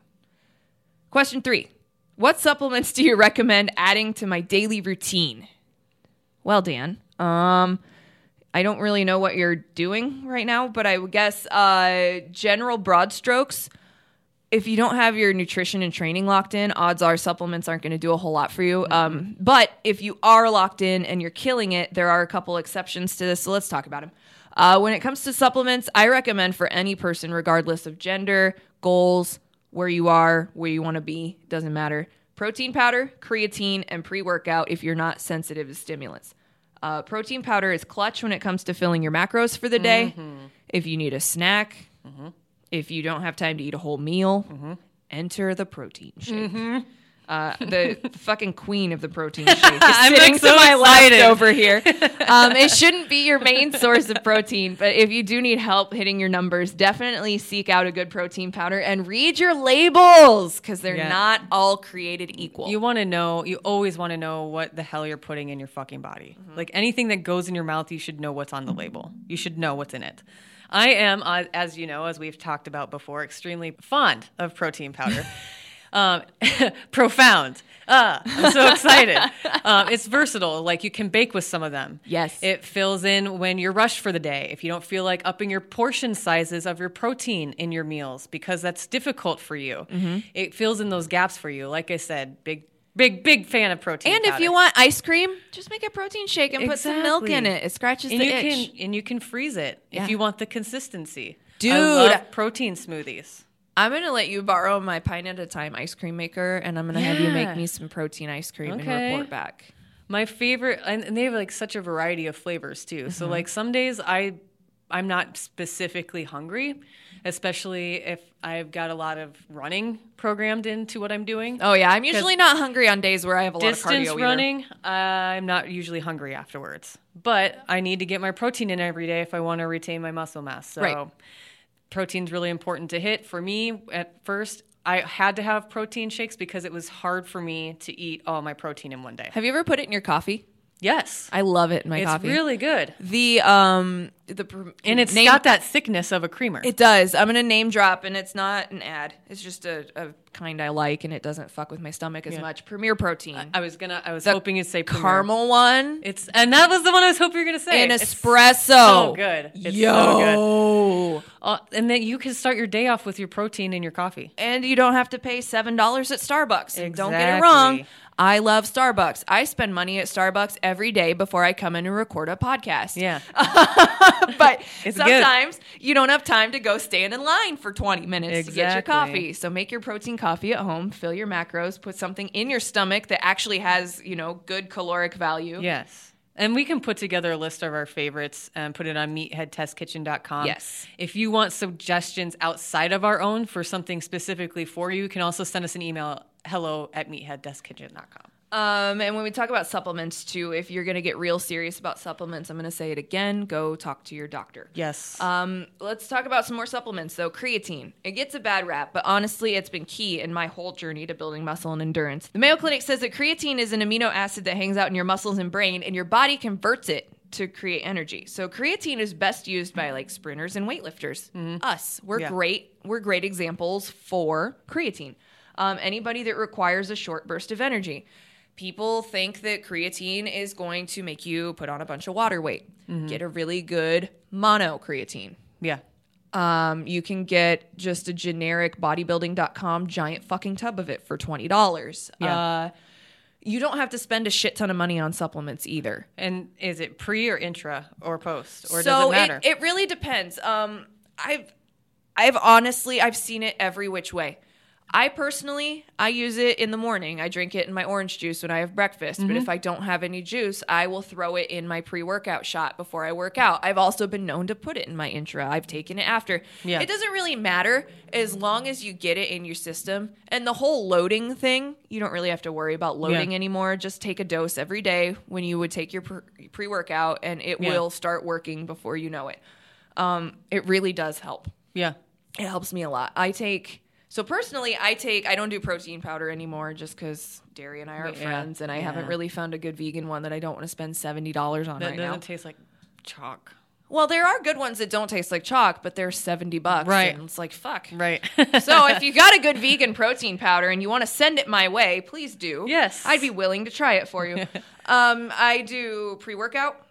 [SPEAKER 2] Question three What supplements do you recommend adding to my daily routine? Well, Dan, um, I don't really know what you're doing right now, but I guess uh, general broad strokes. If you don't have your nutrition and training locked in, odds are supplements aren't going to do a whole lot for you. Um, but if you are locked in and you're killing it, there are a couple exceptions to this. So let's talk about them. Uh, when it comes to supplements, I recommend for any person, regardless of gender, goals, where you are, where you want to be, doesn't matter. Protein powder, creatine, and pre workout if you're not sensitive to stimulants. Uh, protein powder is clutch when it comes to filling your macros for the day. Mm-hmm. If you need a snack, mm-hmm. if you don't have time to eat a whole meal, mm-hmm. enter the protein shake. Uh, the fucking queen of the protein shake is
[SPEAKER 3] I'm,
[SPEAKER 2] sitting
[SPEAKER 3] so
[SPEAKER 2] to my left
[SPEAKER 3] excited.
[SPEAKER 2] over here. Um, it shouldn't be your main source of protein, but if you do need help hitting your numbers, definitely seek out a good protein powder and read your labels because they're
[SPEAKER 3] Yeah.
[SPEAKER 2] not all created equal.
[SPEAKER 3] You want to know, you always want to know what the hell you're putting in your fucking body. Like anything that goes in your mouth, you should know what's on the label. You should know what's in it. I am, uh, as you know, as we've talked about before, extremely fond of protein powder. Um, profound. Ah, I'm so excited. um, it's versatile. Like you can bake with some of them.
[SPEAKER 2] Yes.
[SPEAKER 3] It fills in when you're rushed for the day. If you don't feel like upping your portion sizes of your protein in your meals because that's difficult for you,
[SPEAKER 2] Mm-hmm.
[SPEAKER 3] it fills in those gaps for you. Like I said, big, big, big fan of protein.
[SPEAKER 2] and if you want ice cream, just make a protein shake and put some milk in it. It scratches
[SPEAKER 3] and
[SPEAKER 2] the
[SPEAKER 3] you
[SPEAKER 2] itch.
[SPEAKER 3] can and you can freeze it
[SPEAKER 2] Yeah.
[SPEAKER 3] if you want the consistency.
[SPEAKER 2] Dude.
[SPEAKER 3] Protein smoothies.
[SPEAKER 2] I'm gonna let you borrow my pint at a time ice cream maker, and I'm gonna have you make me some protein ice cream
[SPEAKER 3] Okay.
[SPEAKER 2] and report back.
[SPEAKER 3] My favorite, and they have like such a variety of flavors too.
[SPEAKER 2] Mm-hmm.
[SPEAKER 3] So like some days I, I'm not specifically hungry, especially if I've got a lot of running programmed into what I'm doing.
[SPEAKER 2] Oh yeah, I'm usually not hungry on days where I have a lot of cardio.
[SPEAKER 3] running, I'm not usually hungry afterwards, but I need to get my protein in every day if I want to retain my muscle mass. So
[SPEAKER 2] Right.
[SPEAKER 3] Protein's really important to hit. For me, at first, I had to have protein shakes because it was hard for me to eat all my protein in one day.
[SPEAKER 2] Have you ever put it in your coffee?
[SPEAKER 3] Yes.
[SPEAKER 2] I love it in my
[SPEAKER 3] it's
[SPEAKER 2] coffee.
[SPEAKER 3] It's really good.
[SPEAKER 2] the um the pr-
[SPEAKER 3] And it's
[SPEAKER 2] name,
[SPEAKER 3] got that thickness of a creamer.
[SPEAKER 2] It does. I'm gonna name drop, and it's not an ad. It's just a, a kind I like, and it doesn't fuck with my stomach as
[SPEAKER 3] Yeah.
[SPEAKER 2] much. Premier Protein,
[SPEAKER 3] I was gonna. I was
[SPEAKER 2] The
[SPEAKER 3] hoping you'd say Premier.
[SPEAKER 2] caramel one,
[SPEAKER 3] It's and that was the one I was hoping you were gonna say. It's
[SPEAKER 2] espresso.
[SPEAKER 3] so good. It's
[SPEAKER 2] Yo.
[SPEAKER 3] so good. Uh, and then you can start your day off with your protein in your coffee.
[SPEAKER 2] and you don't have to pay seven dollars at Starbucks. And Don't get it wrong. I love Starbucks. I spend money at Starbucks every day before I come in and record a podcast.
[SPEAKER 3] Yeah.
[SPEAKER 2] but
[SPEAKER 3] It's good.
[SPEAKER 2] sometimes you don't have time to go stand in line for 20 minutes to get your coffee. So make your protein coffee at home, fill your macros, put something in your stomach that actually has, you know, good caloric value.
[SPEAKER 3] Yes. And we can put together a list of our favorites and put it on meatheadtestkitchen.com.
[SPEAKER 2] Yes.
[SPEAKER 3] If you want suggestions outside of our own for something specifically for you, you can also send us an email hello at meatheadtestkitchen.com.
[SPEAKER 2] Um, and when we talk about supplements too, if you're going to get real serious about supplements, I'm going to say it again, go talk to your doctor.
[SPEAKER 3] Yes.
[SPEAKER 2] Um, let's talk about some more supplements though. Creatine. It gets a bad rap, but honestly, it's been key in my whole journey to building muscle and endurance. The Mayo Clinic says that creatine is an amino acid that hangs out in your muscles and brain, and your body converts it to create energy. So creatine is best used by like sprinters and weightlifters. Us, we're
[SPEAKER 3] Yeah.
[SPEAKER 2] great. We're great examples for creatine. Um, anybody that requires a short burst of energy. People think that creatine is going to make you put on a bunch of water weight. Get a really good mono creatine.
[SPEAKER 3] yeah.
[SPEAKER 2] Um, you can get just a generic bodybuilding.com giant fucking tub of it for $20.
[SPEAKER 3] Yeah.
[SPEAKER 2] Uh, you don't have to spend a shit ton of money on supplements either.
[SPEAKER 3] And is it pre or intra or post or
[SPEAKER 2] so
[SPEAKER 3] does it matter?
[SPEAKER 2] It, really depends. Um, I've, I've honestly, I've seen it every which way. I personally, I use it in the morning. I drink it in my orange juice when I have breakfast. But
[SPEAKER 3] Mm-hmm.
[SPEAKER 2] if I don't have any juice, I will throw it in my pre-workout shot before I work out. I've also been known to put it in my intra. I've taken it after.
[SPEAKER 3] Yeah.
[SPEAKER 2] It doesn't really matter as long as you get it in your system. And the whole loading thing, you don't really have to worry about loading
[SPEAKER 3] Yeah.
[SPEAKER 2] anymore. Just take a dose every day when you would take your pre- pre-workout and it
[SPEAKER 3] Yeah.
[SPEAKER 2] will start working before you know it. Um, it really does help
[SPEAKER 3] yeah.
[SPEAKER 2] it helps me a lot. I take So personally, I take I don't do protein powder anymore just because Dairy and I are
[SPEAKER 3] Yeah.
[SPEAKER 2] friends, and I haven't really found a good vegan one that I don't want to spend seventy dollars on
[SPEAKER 3] That
[SPEAKER 2] right
[SPEAKER 3] doesn't
[SPEAKER 2] now.
[SPEAKER 3] taste like chalk.
[SPEAKER 2] well, there are good ones that don't taste like chalk, but they're seventy bucks,
[SPEAKER 3] Right.
[SPEAKER 2] And it's like fuck.
[SPEAKER 3] Right.
[SPEAKER 2] so if you got a good vegan protein powder and you want to send it my way, please do.
[SPEAKER 3] Yes.
[SPEAKER 2] I'd be willing to try it for you. um, I do pre workout.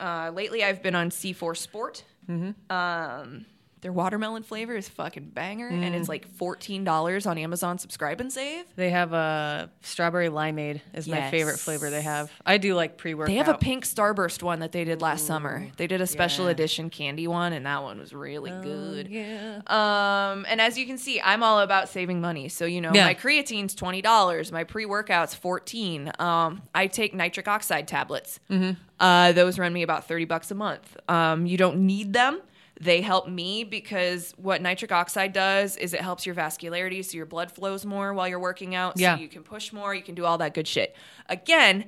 [SPEAKER 2] Uh, lately, I've been on C4 Sport.
[SPEAKER 3] Mm-hmm.
[SPEAKER 2] Um, their watermelon flavor is fucking banger, and
[SPEAKER 3] Mm.
[SPEAKER 2] it's like fourteen dollars on Amazon. Subscribe and save.
[SPEAKER 3] They have a strawberry limeade is my favorite flavor they have. I do like pre-workout.
[SPEAKER 2] They have a pink Starburst one that they did last summer. They did a special
[SPEAKER 3] yeah.
[SPEAKER 2] edition candy one, and that one was really good.
[SPEAKER 3] Yeah.
[SPEAKER 2] Um, and as you can see, I'm all about saving money. So you know,
[SPEAKER 3] Yeah.
[SPEAKER 2] my creatine's twenty dollars, my pre-workout's fourteen. Um, I take nitric oxide tablets.
[SPEAKER 3] Mm-hmm.
[SPEAKER 2] Uh, those run me about thirty bucks a month. Um, you don't need them. They help me because what nitric oxide does is it helps your vascularity, so your blood flows more while you're working out.
[SPEAKER 3] Yeah.
[SPEAKER 2] So you can push more, you can do all that good shit. Again,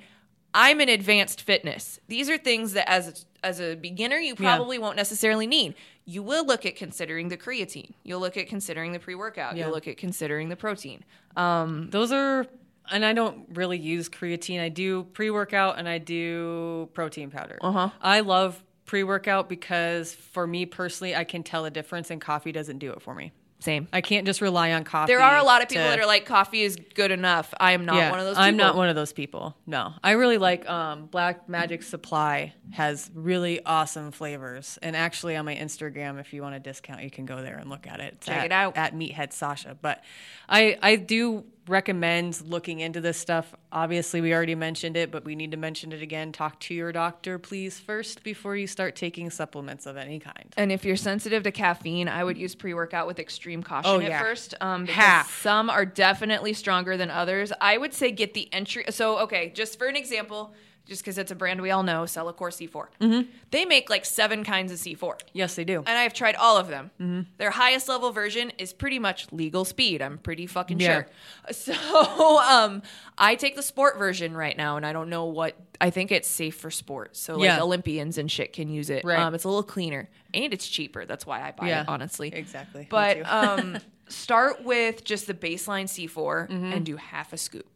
[SPEAKER 2] I'm in advanced fitness. These are things that as as a beginner you
[SPEAKER 3] Yeah.
[SPEAKER 2] probably won't necessarily need. You will look at considering the creatine. You'll look at considering the pre-workout.
[SPEAKER 3] Yeah.
[SPEAKER 2] You'll look at considering the protein. Um,
[SPEAKER 3] Those are, and I don't really use creatine. I do pre workout and I do protein powder.
[SPEAKER 2] Uh-huh.
[SPEAKER 3] I love pre workout because for me personally, I can tell a difference and coffee doesn't do it for me.
[SPEAKER 2] same.
[SPEAKER 3] I can't just rely on coffee.
[SPEAKER 2] There are a lot of people
[SPEAKER 3] to-
[SPEAKER 2] that are like coffee is good enough. I am not
[SPEAKER 3] yeah,
[SPEAKER 2] one of those people.
[SPEAKER 3] I'm not one of those people. No, I really like um, Black Magic Supply has really awesome flavors, and actually on my Instagram, if you want a discount, you can go there and look at it. It's
[SPEAKER 2] Check
[SPEAKER 3] at-
[SPEAKER 2] it out.
[SPEAKER 3] at Meathead Sasha. But I I do recommend looking into this stuff. Obviously, we already mentioned it, but we need to mention it again. Talk to your doctor, please, first before you start taking supplements of any kind.
[SPEAKER 2] And if you're sensitive to caffeine, I would use pre-workout with extreme caution
[SPEAKER 3] Oh,
[SPEAKER 2] at first. Um, because
[SPEAKER 3] Half.
[SPEAKER 2] some are definitely stronger than others. I would say get the entry. So okay, just for an example, just because it's a brand we all know, Cellucor C4.
[SPEAKER 3] Mm-hmm.
[SPEAKER 2] They make like seven kinds of C4.
[SPEAKER 3] Yes, they do.
[SPEAKER 2] and I've tried all of them.
[SPEAKER 3] Mm-hmm.
[SPEAKER 2] Their highest level version is pretty much legal speed. I'm pretty fucking
[SPEAKER 3] Yeah.
[SPEAKER 2] sure. So um, I take the sport version right now, and I don't know what I think it's safe for sport. So like
[SPEAKER 3] Yeah.
[SPEAKER 2] Olympians and shit can use it.
[SPEAKER 3] Right.
[SPEAKER 2] Um, it's a little cleaner and it's cheaper. That's why I buy
[SPEAKER 3] Yeah.
[SPEAKER 2] it. Honestly,
[SPEAKER 3] Exactly.
[SPEAKER 2] But um, start with just the baseline C4 and do half a scoop.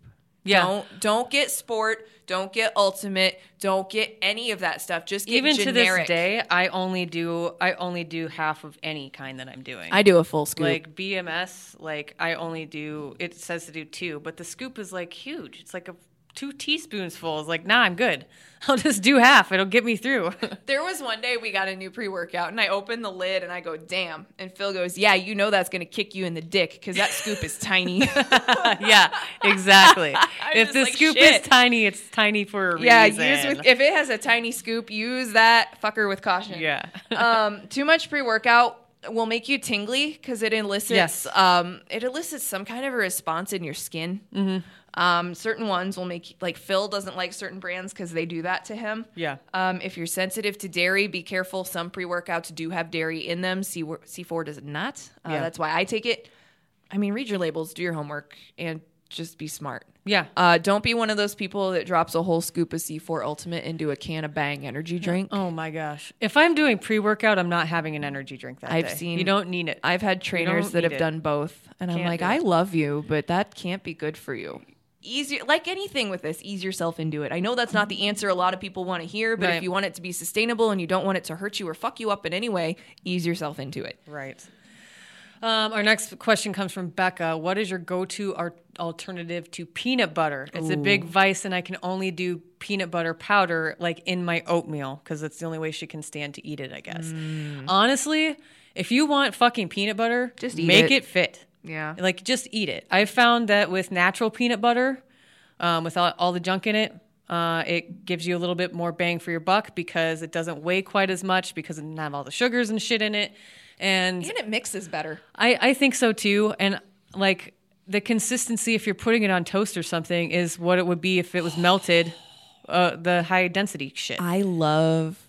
[SPEAKER 3] Yeah.
[SPEAKER 2] Don't don't get sport. Don't get ultimate. Don't get any of that stuff. Just get
[SPEAKER 3] Even to this day, I only do I only do half of any kind that I'm doing.
[SPEAKER 2] I do a full scoop.
[SPEAKER 3] like BMS, like I only do. It says to do two, but the scoop is like huge. It's like a two teaspoons full. It's like, nah, I'm good. I'll just do half. It'll get me through.
[SPEAKER 2] There was one day we got a new pre workout and I opened the lid and I go, damn. And Phil goes, yeah, you know that's going to kick you in the dick because that scoop is tiny.
[SPEAKER 3] yeah, exactly. if the
[SPEAKER 2] like,
[SPEAKER 3] scoop
[SPEAKER 2] shit.
[SPEAKER 3] is tiny, it's tiny for a
[SPEAKER 2] yeah,
[SPEAKER 3] reason.
[SPEAKER 2] use with, if it has a tiny scoop, use that fucker with caution.
[SPEAKER 3] yeah.
[SPEAKER 2] um, too much pre workout will make you tingly because it elicits
[SPEAKER 3] Yes.
[SPEAKER 2] um, it elicits some kind of a response in your skin.
[SPEAKER 3] Mm-hmm.
[SPEAKER 2] Um, certain ones will make like Phil doesn't like certain brands because they do that to him.
[SPEAKER 3] Yeah.
[SPEAKER 2] Um, if you're sensitive to dairy, be careful. Some pre workouts do have dairy in them. C C4 does not. Uh,
[SPEAKER 3] Yeah.
[SPEAKER 2] That's why I take it. I mean, read your labels, do your homework, and just be smart.
[SPEAKER 3] Yeah.
[SPEAKER 2] Uh, don't be one of those people that drops a whole scoop of C4 Ultimate into a can of Bang energy drink.
[SPEAKER 3] Oh my gosh. If I'm doing pre workout, I'm not having an energy drink that
[SPEAKER 2] I've
[SPEAKER 3] day.
[SPEAKER 2] seen-
[SPEAKER 3] You don't need it.
[SPEAKER 2] I've had trainers that have
[SPEAKER 3] it.
[SPEAKER 2] done both, and I'm like, I love you, but that can't be good for you. Easier, like anything with this, ease yourself into it. I know that's not the answer a lot of people want to hear, but
[SPEAKER 3] Right.
[SPEAKER 2] if you want it to be sustainable and you don't want it to hurt you or fuck you up in any way, ease yourself into it.
[SPEAKER 3] Right. Um, our next question comes from Becca. What is your go-to ar- alternative to peanut butter? It's a big vice, and I can only do peanut butter powder like in my oatmeal because that's the only way she can stand to eat it. I guess. Honestly, if you want fucking peanut butter,
[SPEAKER 2] Just eat
[SPEAKER 3] make
[SPEAKER 2] it.
[SPEAKER 3] it fit.
[SPEAKER 2] Yeah.
[SPEAKER 3] Like just eat it. I've found that with natural peanut butter, um, without all the junk in it, uh, it gives you a little bit more bang for your buck because it doesn't weigh quite as much because it doesn't have all the sugars and shit in it. And
[SPEAKER 2] And it mixes better.
[SPEAKER 3] I, I think so too. And like the consistency, if you're putting it on toast or something, is what it would be if it was melted, uh, the high density shit.
[SPEAKER 2] I love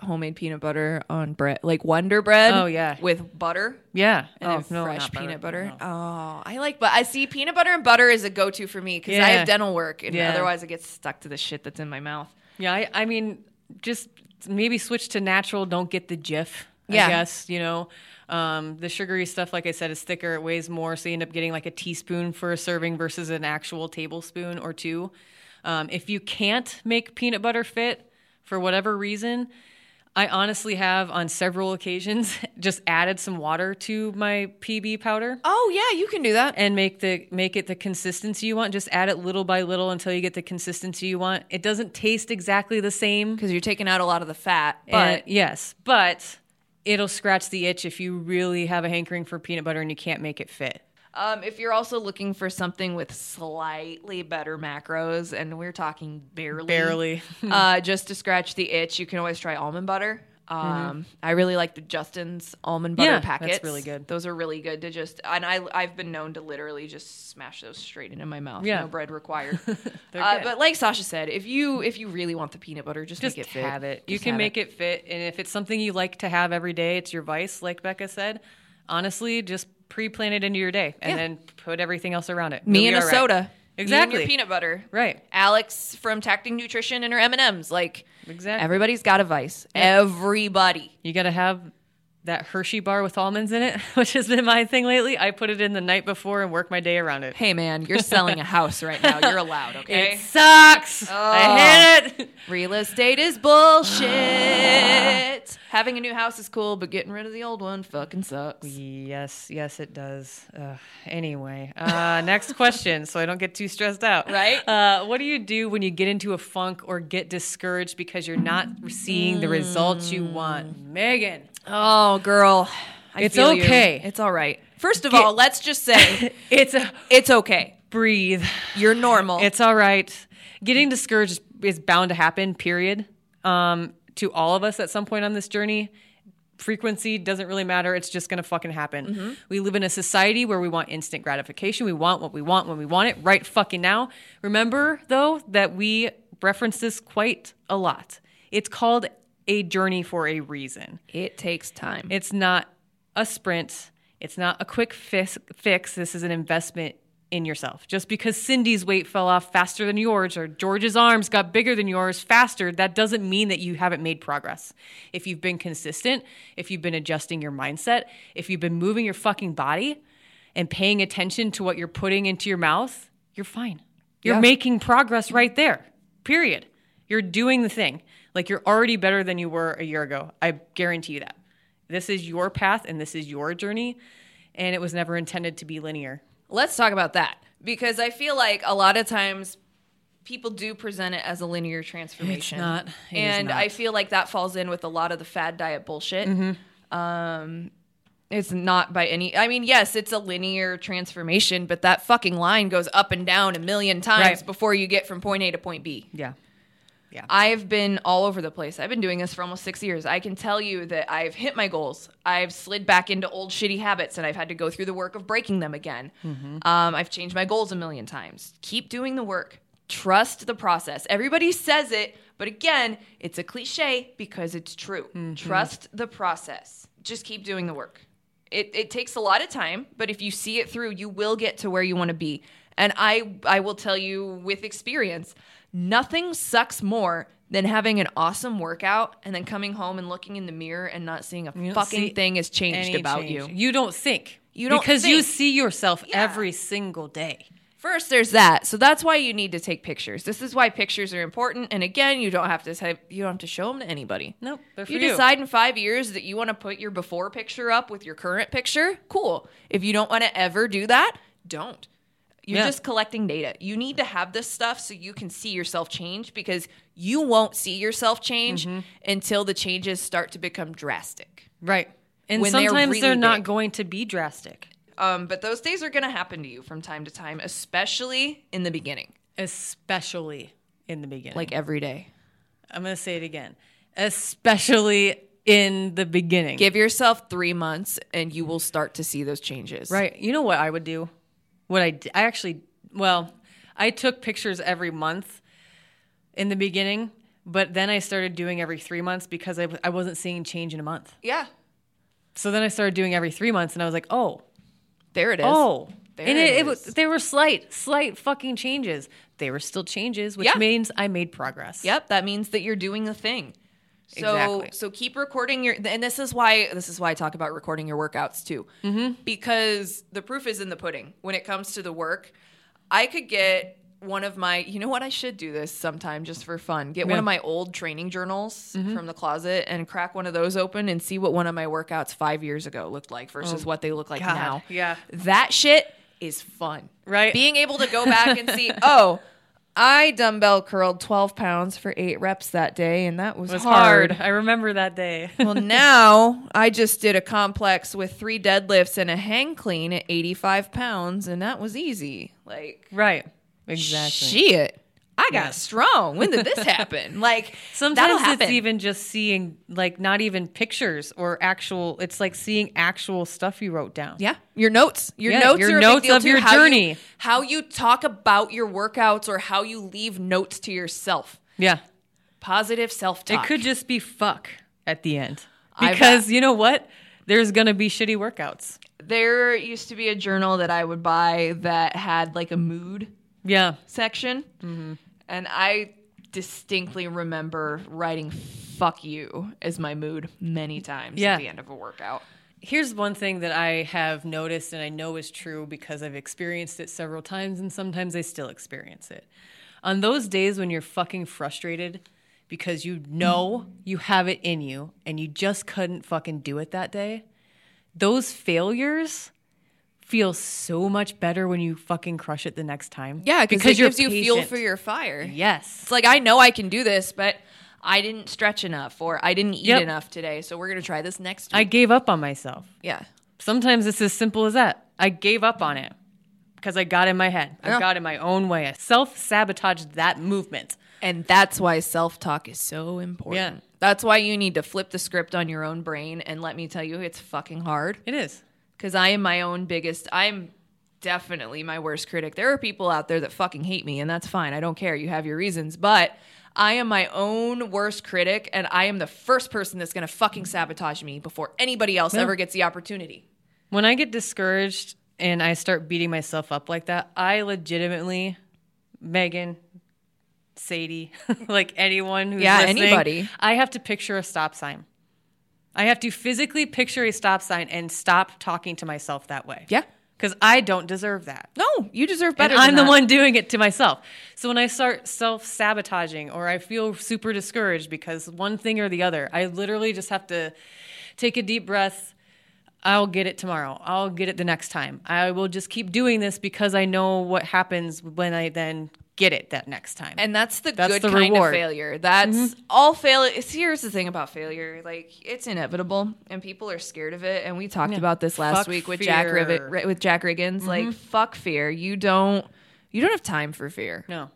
[SPEAKER 2] homemade peanut butter on bread, like Wonder Bread.
[SPEAKER 3] Oh, yeah.
[SPEAKER 2] with butter.
[SPEAKER 3] yeah.
[SPEAKER 2] And
[SPEAKER 3] oh,
[SPEAKER 2] then
[SPEAKER 3] no,
[SPEAKER 2] fresh peanut butter.
[SPEAKER 3] No.
[SPEAKER 2] Oh, I like, but I see peanut butter and butter is a go-to for me because I have dental work, and
[SPEAKER 3] Yeah.
[SPEAKER 2] otherwise it gets stuck to the shit that's in my mouth.
[SPEAKER 3] Yeah, I, I mean, just maybe switch to natural. Don't get the Jif.
[SPEAKER 2] Yeah.
[SPEAKER 3] I guess, you know. Um, the sugary stuff, like I said, is thicker. It weighs more, so you end up getting like a teaspoon for a serving versus an actual tablespoon or two. Um, if you can't make peanut butter fit for whatever reason, I honestly have on several occasions just added some water to my PB powder
[SPEAKER 2] Oh yeah, you can do that.
[SPEAKER 3] and make the make it the consistency you want. Just add it little by little until you get the consistency you want. It doesn't taste exactly the same,
[SPEAKER 2] Because you're taking out a lot of the fat.
[SPEAKER 3] but
[SPEAKER 2] But
[SPEAKER 3] yes, but it'll scratch the itch if you really have a hankering for peanut butter and you can't make it fit.
[SPEAKER 2] Um, if you're also looking for something with slightly better macros, and we're talking barely,
[SPEAKER 3] Barely.
[SPEAKER 2] uh, just to scratch the itch, you can always try almond butter. Um, I really like the Justin's almond butter
[SPEAKER 3] Mm-hmm. Yeah, that's
[SPEAKER 2] packets.
[SPEAKER 3] really good.
[SPEAKER 2] Those are really good to just, and I I've been known to literally just smash those straight into my mouth.
[SPEAKER 3] Yeah.
[SPEAKER 2] no bread required. Uh,
[SPEAKER 3] good.
[SPEAKER 2] but like Sasha said, if you if you really want the peanut butter, just,
[SPEAKER 3] just
[SPEAKER 2] make it fit.
[SPEAKER 3] have it. You can make it. fit, and if it's something you like to have every day, it's your vice, like Becca said. Honestly, just pre-plan it into your day, and
[SPEAKER 2] Yeah.
[SPEAKER 3] then put everything else around it.
[SPEAKER 2] Me and a
[SPEAKER 3] right.
[SPEAKER 2] soda.
[SPEAKER 3] Exactly.
[SPEAKER 2] Your peanut butter.
[SPEAKER 3] Right.
[SPEAKER 2] Alex from Tacting Nutrition and her M and M's. Like
[SPEAKER 3] Exactly.
[SPEAKER 2] everybody's got a vice. Everybody.
[SPEAKER 3] You got to have that Hershey bar with almonds in it, which has been my thing lately. I put it in the night before and work my day around it.
[SPEAKER 2] Hey man, you're selling a house right now. You're allowed, okay?
[SPEAKER 3] It sucks. I hate it.
[SPEAKER 2] Real estate is bullshit. Having a new house is cool, but getting rid of the old one fucking sucks.
[SPEAKER 3] Yes, yes, it does. Uh, anyway, uh, next question, so I don't get too stressed out.
[SPEAKER 2] Right?
[SPEAKER 3] Uh, what do you do when you get into a funk or get discouraged because you're not seeing the results you want? Megan.
[SPEAKER 2] Oh, girl. I
[SPEAKER 3] It's
[SPEAKER 2] feel you.
[SPEAKER 3] okay.
[SPEAKER 2] It's all right. First of all, let's just say
[SPEAKER 3] It's a
[SPEAKER 2] it's okay.
[SPEAKER 3] breathe.
[SPEAKER 2] You're normal.
[SPEAKER 3] It's all right. Getting discouraged is bound to happen, period. Um, to all of us at some point on this journey. Frequency doesn't really matter. It's just going to fucking happen. We live in a society where we want instant gratification. We want what we want when we want it right fucking now. Remember, though, that we reference this quite a lot. It's called a journey for a reason.
[SPEAKER 2] it takes time.
[SPEAKER 3] It's not a sprint. It's not a quick fix. fix. This is an investment in yourself. Just because Cindy's weight fell off faster than yours or George's arms got bigger than yours faster, that doesn't mean that you haven't made progress. If you've been consistent, if you've been adjusting your mindset, if you've been moving your fucking body and paying attention to what you're putting into your mouth, you're fine. You're
[SPEAKER 2] Yeah.
[SPEAKER 3] making progress right there. Period. You're doing the thing. Like you're already better than you were a year ago. I guarantee you that. This is your path and this is your journey. And it was never intended to be linear.
[SPEAKER 2] Let's talk about that because I feel like a lot of times people do present it as a linear transformation.
[SPEAKER 3] not. It
[SPEAKER 2] and
[SPEAKER 3] not.
[SPEAKER 2] I feel like that falls in with a lot of the fad diet bullshit.
[SPEAKER 3] Mm-hmm.
[SPEAKER 2] Um, it's not by any. I mean, yes, it's a linear transformation, but that fucking line goes up and down a million times
[SPEAKER 3] Right.
[SPEAKER 2] before you get from point A to point B.
[SPEAKER 3] Yeah.
[SPEAKER 2] I've been all over the place. I've been doing this for almost six years. I can tell you that I've hit my goals. I've slid back into old shitty habits and I've had to go through the work of breaking them again. Um, I've changed my goals a million times. Keep doing the work. Trust the process. Everybody says it, but again, it's a cliche because it's true. Trust the process. Just keep doing the work. It, it takes a lot of time, but if you see it through, you will get to where you want to be. And I I will tell you with experience, nothing sucks more than having an awesome workout and then coming home and looking in the mirror and not seeing a fucking thing has changed about
[SPEAKER 3] change.
[SPEAKER 2] you.
[SPEAKER 3] You don't think.
[SPEAKER 2] You don't
[SPEAKER 3] because you see yourself
[SPEAKER 2] Yeah.
[SPEAKER 3] every single day.
[SPEAKER 2] First, there's that. So that's why you need to take pictures. This is why pictures are important. And again, you don't have to say, you don't have to show them to anybody.
[SPEAKER 3] Nope, they're for
[SPEAKER 2] you
[SPEAKER 3] you.
[SPEAKER 2] decide in five years that you want to put your before picture up with your current picture, cool. If you don't want to ever do that, don't. You're
[SPEAKER 3] Yeah.
[SPEAKER 2] just collecting data. You need to have this stuff so you can see yourself change because you won't see yourself change
[SPEAKER 3] Mm-hmm.
[SPEAKER 2] until the changes start to become drastic.
[SPEAKER 3] Right. And
[SPEAKER 2] When they're
[SPEAKER 3] sometimes
[SPEAKER 2] really
[SPEAKER 3] they're not
[SPEAKER 2] big.
[SPEAKER 3] going to be drastic,
[SPEAKER 2] Um, but those days are going to happen to you from time to time, especially in the beginning,
[SPEAKER 3] especially in the beginning.
[SPEAKER 2] like every day.
[SPEAKER 3] I'm going to say it again. Especially in the beginning.
[SPEAKER 2] Give yourself three months and you will start to see those changes.
[SPEAKER 3] Right. You know what I would do? What I, I actually well, I took pictures every month in the beginning, but then I started doing every 3 months because I w- I wasn't seeing change in a month.
[SPEAKER 2] Yeah.
[SPEAKER 3] So then I started doing every 3 months and I was like, "Oh,
[SPEAKER 2] There it is.
[SPEAKER 3] oh."
[SPEAKER 2] There
[SPEAKER 3] and
[SPEAKER 2] it
[SPEAKER 3] it, it was they were slight, slight fucking changes. They were still changes, which
[SPEAKER 2] Yeah.
[SPEAKER 3] means I made progress.
[SPEAKER 2] Yep. That means that you're doing the thing. So
[SPEAKER 3] Exactly.
[SPEAKER 2] so keep recording your and this is why this is why I talk about recording your workouts too. Mm-hmm. Because the proof is in the pudding. When it comes to the work, I could get one of my you know what I should do this sometime just for fun. Get one of my old training journals from the closet and crack one of those open and see what one of my workouts 5 years ago looked like versus what they look like
[SPEAKER 3] God,
[SPEAKER 2] now.
[SPEAKER 3] yeah.
[SPEAKER 2] That shit is fun.
[SPEAKER 3] Right.
[SPEAKER 2] Being able to go back and see, oh, I dumbbell curled 12 pounds for eight reps that day, and that was,
[SPEAKER 3] was
[SPEAKER 2] hard.
[SPEAKER 3] hard. I remember that day.
[SPEAKER 2] well, now I just did a complex with three deadlifts and a hang clean at 85 pounds, and that was easy. Like,
[SPEAKER 3] right. Exactly.
[SPEAKER 2] shit. I got
[SPEAKER 3] Yeah.
[SPEAKER 2] strong. When did this happen? Like,
[SPEAKER 3] Sometimes
[SPEAKER 2] happen.
[SPEAKER 3] it's even just seeing like not even pictures or actual. It's like seeing actual stuff you wrote down.
[SPEAKER 2] Yeah, your notes. Your
[SPEAKER 3] Yeah,
[SPEAKER 2] notes
[SPEAKER 3] your
[SPEAKER 2] are a big
[SPEAKER 3] notes of your
[SPEAKER 2] How you-
[SPEAKER 3] journey.
[SPEAKER 2] how you talk about your workouts or how you leave notes to yourself.
[SPEAKER 3] Yeah.
[SPEAKER 2] Positive self talk.
[SPEAKER 3] It could just be fuck at the end
[SPEAKER 2] I
[SPEAKER 3] because you know what? There's gonna be shitty workouts.
[SPEAKER 2] There used to be a journal that I would buy that had like a mood
[SPEAKER 3] Yeah.
[SPEAKER 2] section.
[SPEAKER 3] Mm-hmm.
[SPEAKER 2] And I distinctly remember writing fuck you as my mood many times
[SPEAKER 3] Yeah.
[SPEAKER 2] at the end of a workout.
[SPEAKER 3] Here's one thing that I have noticed and I know is true because I've experienced it several times and sometimes I still experience it. On those days when you're fucking frustrated because you know you have it in you and you just couldn't fucking do it that day, those failures feel so much better when you fucking crush it the next time.
[SPEAKER 2] Yeah, because it gives you fuel for your fire.
[SPEAKER 3] Yes.
[SPEAKER 2] It's like I know I can do this, but I didn't stretch enough or I didn't eat
[SPEAKER 3] Yep.
[SPEAKER 2] enough today, so we're gonna try this next
[SPEAKER 3] I gave up on myself.
[SPEAKER 2] yeah.
[SPEAKER 3] Sometimes it's as simple as that. I gave up on it because I got in my head. I
[SPEAKER 2] Yeah.
[SPEAKER 3] got in my own way. I self sabotaged that movement.
[SPEAKER 2] And that's why self talk is so important.
[SPEAKER 3] Yeah.
[SPEAKER 2] That's why you need to flip the script on your own brain. And let me tell you, it's fucking hard.
[SPEAKER 3] It is.
[SPEAKER 2] Because I am my own biggest, I'm definitely my worst critic. There are people out there that fucking hate me, and that's fine. I don't care. You have your reasons. But I am my own worst critic, and I am the first person that's gonna fucking sabotage me before anybody else ever gets the opportunity.
[SPEAKER 3] When I get discouraged and I start beating myself up like that, I legitimately, Megan, Sadie, like anyone who's
[SPEAKER 2] Yeah,
[SPEAKER 3] listening,
[SPEAKER 2] anybody.
[SPEAKER 3] I have to picture a stop sign. I have to physically picture a stop sign and stop talking to myself that way.
[SPEAKER 2] Yeah.
[SPEAKER 3] Because I don't deserve that.
[SPEAKER 2] No, you deserve
[SPEAKER 3] And
[SPEAKER 2] better.
[SPEAKER 3] I'm
[SPEAKER 2] than
[SPEAKER 3] the
[SPEAKER 2] that.
[SPEAKER 3] one doing it to myself. So when I start self sabotaging or I feel super discouraged because one thing or the other, I literally just have to take a deep breath. I'll get it tomorrow. I'll get it the next time. I will just keep doing this because I know what happens when I then get it that next time.
[SPEAKER 2] And that's the
[SPEAKER 3] That's
[SPEAKER 2] good
[SPEAKER 3] the
[SPEAKER 2] kind
[SPEAKER 3] reward. Mm-hmm.
[SPEAKER 2] of failure. That's all failure. Here's the thing about failure: like it's inevitable, and people are scared of it. And we talked about this last
[SPEAKER 3] Fuck
[SPEAKER 2] week with
[SPEAKER 3] fear. Mm-hmm.
[SPEAKER 2] Rivet, with Jack Riggins. Like fuck fear. You don't. You don't have time for fear.
[SPEAKER 3] no.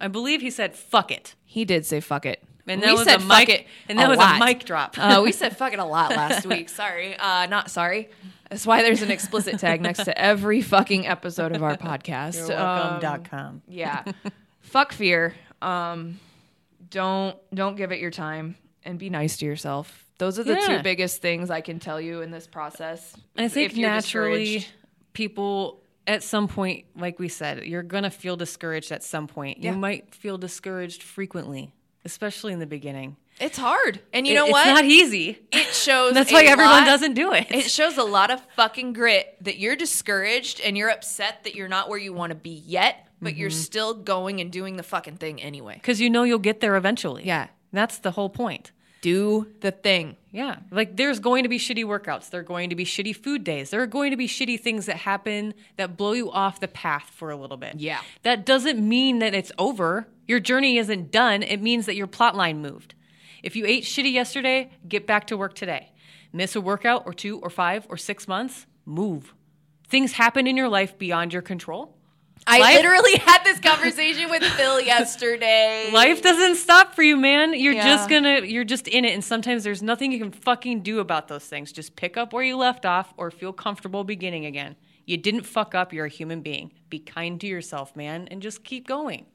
[SPEAKER 3] I believe he said fuck it.
[SPEAKER 2] He did say fuck it.
[SPEAKER 3] And
[SPEAKER 2] We
[SPEAKER 3] that was
[SPEAKER 2] said
[SPEAKER 3] a
[SPEAKER 2] fuck
[SPEAKER 3] mic
[SPEAKER 2] it
[SPEAKER 3] and that was
[SPEAKER 2] lot.
[SPEAKER 3] a mic drop.
[SPEAKER 2] uh, we said fuck it a lot last week. Sorry, uh, not sorry. That's why there's an explicit tag next to every fucking episode of our podcast.
[SPEAKER 3] You're welcome
[SPEAKER 2] Um,
[SPEAKER 3] dot com.
[SPEAKER 2] yeah fuck fear um don't don't give it your time and be nice to yourself those are the
[SPEAKER 3] Yeah.
[SPEAKER 2] two biggest things i can tell you in this process
[SPEAKER 3] I think
[SPEAKER 2] if you're
[SPEAKER 3] naturally
[SPEAKER 2] discouraged.
[SPEAKER 3] people at some point, like we said, you're gonna feel discouraged at some point.
[SPEAKER 2] Yeah.
[SPEAKER 3] You might feel discouraged frequently, especially in the beginning.
[SPEAKER 2] it's hard and you
[SPEAKER 3] It-
[SPEAKER 2] know what?
[SPEAKER 3] it's not easy.
[SPEAKER 2] it shows
[SPEAKER 3] That's why everyone
[SPEAKER 2] lot-
[SPEAKER 3] doesn't do it.
[SPEAKER 2] it shows a lot of fucking grit that you're discouraged and you're upset that you're not where you want to be yet but you're
[SPEAKER 3] Mm-hmm.
[SPEAKER 2] still going and doing the fucking thing anyway
[SPEAKER 3] Because you know you'll get there eventually.
[SPEAKER 2] Yeah.
[SPEAKER 3] That's the whole point.
[SPEAKER 2] Do the thing
[SPEAKER 3] Yeah. Like there's going to be shitty workouts. There are going to be shitty food days. There are going to be shitty things that happen that blow you off the path for a little bit.
[SPEAKER 2] Yeah.
[SPEAKER 3] That doesn't mean that it's over. Your journey isn't done. It means that your plot line moved. If you ate shitty yesterday, get back to work today. Miss a workout or two or five or six months, move. Things happen in your life beyond your control.
[SPEAKER 2] I
[SPEAKER 3] Life-
[SPEAKER 2] literally had this conversation with phil yesterday
[SPEAKER 3] Life doesn't stop for you, man. You're
[SPEAKER 2] Yeah.
[SPEAKER 3] just gonna, you're just in it. And sometimes there's nothing you can fucking do about those things. Just pick up where you left off or feel comfortable beginning again. You didn't fuck up. You're a human being. Be kind to yourself, man, and just keep going.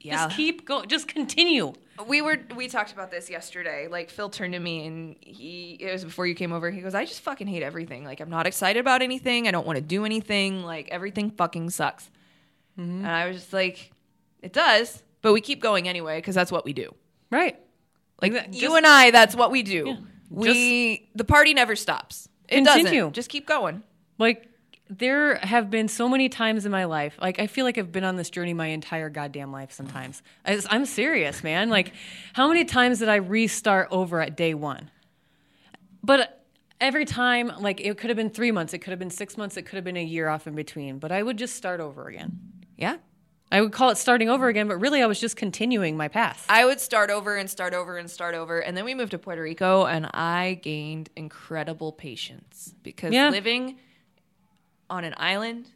[SPEAKER 2] Yeah.
[SPEAKER 3] Just keep going. Just continue.
[SPEAKER 2] we were we talked about this yesterday. Like Phil turned to me and he it was before you came over. He goes, "I just fucking hate everything. Like I'm not excited about anything. I don't want to do anything. Like everything fucking sucks." Mm-hmm. And I was just like, "It does, but we keep going anyway because that's what we do."
[SPEAKER 3] Right.
[SPEAKER 2] Like you
[SPEAKER 3] just-
[SPEAKER 2] and I, that's what we do. We the party never stops. It
[SPEAKER 3] Continue.
[SPEAKER 2] doesn't. Just keep going.
[SPEAKER 3] Like there have been so many times in my life. Like I feel like I've been on this journey my entire goddamn life. Sometimes I, I'm serious, man. Like how many times did I restart over at day one? But every time, like it could have been three months, it could have been six months, it could have been a year off in between. But I would just start over again.
[SPEAKER 2] Yeah.
[SPEAKER 3] I would call it starting over again, but really I was just continuing my path.
[SPEAKER 2] I would start over and start over and start over. And then we moved to Puerto Rico and I gained incredible patience because
[SPEAKER 3] Yeah.
[SPEAKER 2] living on an island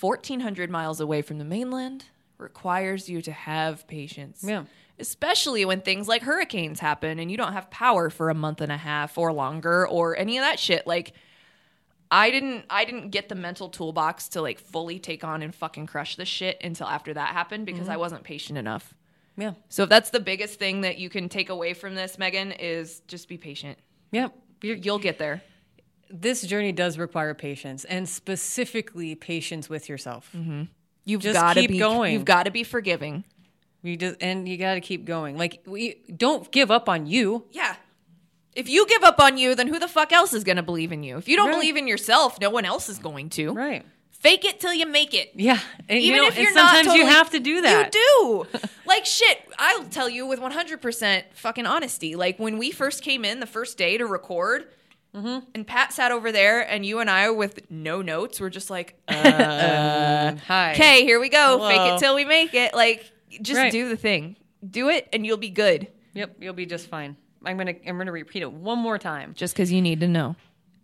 [SPEAKER 2] 1400 miles away from the mainland requires you to have patience.
[SPEAKER 3] Yeah.
[SPEAKER 2] Especially when things like hurricanes happen and you don't have power for a month and a half or longer or any of that shit. Like I didn't I didn't get the mental toolbox to like fully take on and fucking crush this shit until after that happened because I mm-hmm. wasn't patient enough.
[SPEAKER 3] yeah.
[SPEAKER 2] So if that's the biggest thing that you can take away from this, Megan, is just be patient.
[SPEAKER 3] Yep. You're,
[SPEAKER 2] You'll get there.
[SPEAKER 3] this journey does require patience and specifically patience with yourself. Mm-hmm.
[SPEAKER 2] You've
[SPEAKER 3] Just
[SPEAKER 2] got to
[SPEAKER 3] keep
[SPEAKER 2] be
[SPEAKER 3] going.
[SPEAKER 2] You've got to be forgiving.
[SPEAKER 3] You just and you got to keep going. Like we don't give up on you.
[SPEAKER 2] Yeah. If you give up on you, then who the fuck else is going to believe in you? If you don't
[SPEAKER 3] Right.
[SPEAKER 2] believe in yourself, no one else is going to.
[SPEAKER 3] Right.
[SPEAKER 2] Fake it till you make it.
[SPEAKER 3] Yeah. And, you
[SPEAKER 2] Even
[SPEAKER 3] know,
[SPEAKER 2] if you're
[SPEAKER 3] sometimes
[SPEAKER 2] not
[SPEAKER 3] you have to do that.
[SPEAKER 2] You do. like shit, I'll tell you with 100% fucking honesty. Like when we first came in the first day to record,
[SPEAKER 3] Mm-hmm.
[SPEAKER 2] and Pat sat over there, and you and I with no notes were just like, uh
[SPEAKER 3] Hi.
[SPEAKER 2] okay, here we go. Fake it till we make it. Like just
[SPEAKER 3] Right.
[SPEAKER 2] do the thing. Do it, and you'll be good.
[SPEAKER 3] Yep. You'll be just fine. I'm gonna I'm gonna repeat it one more time.
[SPEAKER 2] Just because you need to know.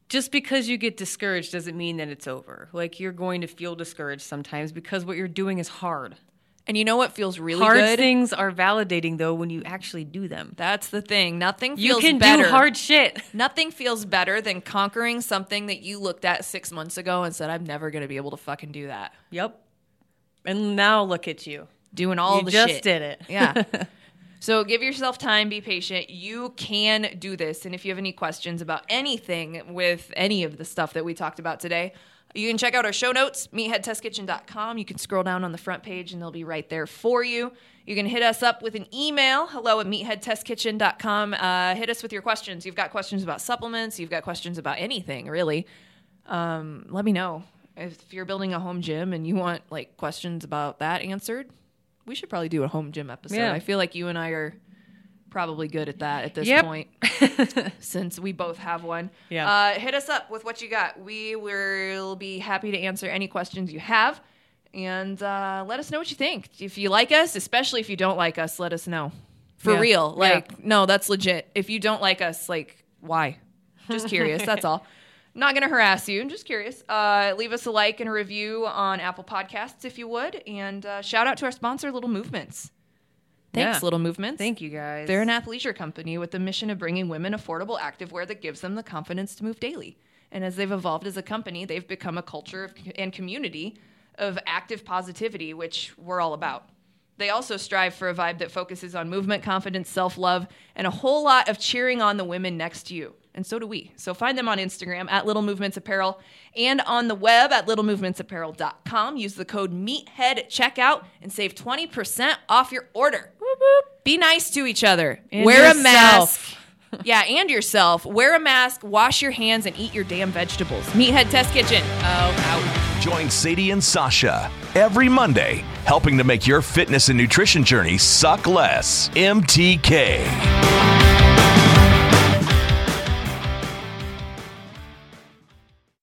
[SPEAKER 3] Just because you get discouraged doesn't mean that it's over. Like you're going to feel discouraged sometimes because what you're doing is hard.
[SPEAKER 2] And you know what feels really
[SPEAKER 3] hard
[SPEAKER 2] good?
[SPEAKER 3] things are validating though when you actually do them.
[SPEAKER 2] That's the thing. Nothing
[SPEAKER 3] You
[SPEAKER 2] feels
[SPEAKER 3] can
[SPEAKER 2] better.
[SPEAKER 3] do hard shit.
[SPEAKER 2] Nothing feels better than conquering something that you looked at six months ago and said, I'm never going to be able to fucking do that.
[SPEAKER 3] Yep. And now look at you.
[SPEAKER 2] Doing all
[SPEAKER 3] you
[SPEAKER 2] the
[SPEAKER 3] just
[SPEAKER 2] shit.
[SPEAKER 3] did it.
[SPEAKER 2] Yeah. so give yourself time, be patient. You can do this. And if you have any questions about anything with any of the stuff that we talked about today, you can check out our show notes, meatheadtestkitchen.com. You can scroll down on the front page and they'll be right there for you. You can hit us up with an email, hello at meatheadtestkitchen.com. Uh, hit us with your questions. You've got questions about supplements, you've got questions about anything, really. Um, let me know. If you're building a home gym and you want like questions about that answered, we should probably do a home gym episode.
[SPEAKER 3] Yeah.
[SPEAKER 2] I feel like you and I are probably good at that at this
[SPEAKER 3] Yep.
[SPEAKER 2] point since we both have one.
[SPEAKER 3] Yeah.
[SPEAKER 2] Uh, hit us up with what you got. We will be happy to answer any questions you have. And uh, let us know what you think. If you like us, especially if you don't like us, let us know. For
[SPEAKER 3] Yeah.
[SPEAKER 2] real.
[SPEAKER 3] Yeah.
[SPEAKER 2] Like, no, that's legit. If you don't like us, like, why? Just curious. that's all. Not going to harass you. I'm just curious. Uh, leave us a like and a review on Apple Podcasts if you would. And uh, shout out to our sponsor, Little Movements. Thanks,
[SPEAKER 3] Yeah.
[SPEAKER 2] Little Movements.
[SPEAKER 3] Thank you guys.
[SPEAKER 2] They're an athleisure company with the mission of bringing women affordable activewear that gives them the confidence to move daily. And as they've evolved as a company, they've become a culture of, and community of active positivity, which we're all about. They also strive for a vibe that focuses on movement, confidence, self love, and a whole lot of cheering on the women next to you. And so do we. So find them on Instagram at Little Movements Apparel and on the web at littlemovementsapparel.com. Use the code MEATHEAD at checkout and save 20% off your order. Be nice to each other.
[SPEAKER 3] And
[SPEAKER 2] Wear a mask. yeah, and yourself. Wear a mask, wash your hands, and eat your damn vegetables. Meathead Test Kitchen. Oh, out.
[SPEAKER 1] Join Sadie and Sasha every Monday, helping to make your fitness and nutrition journey suck less. MTK.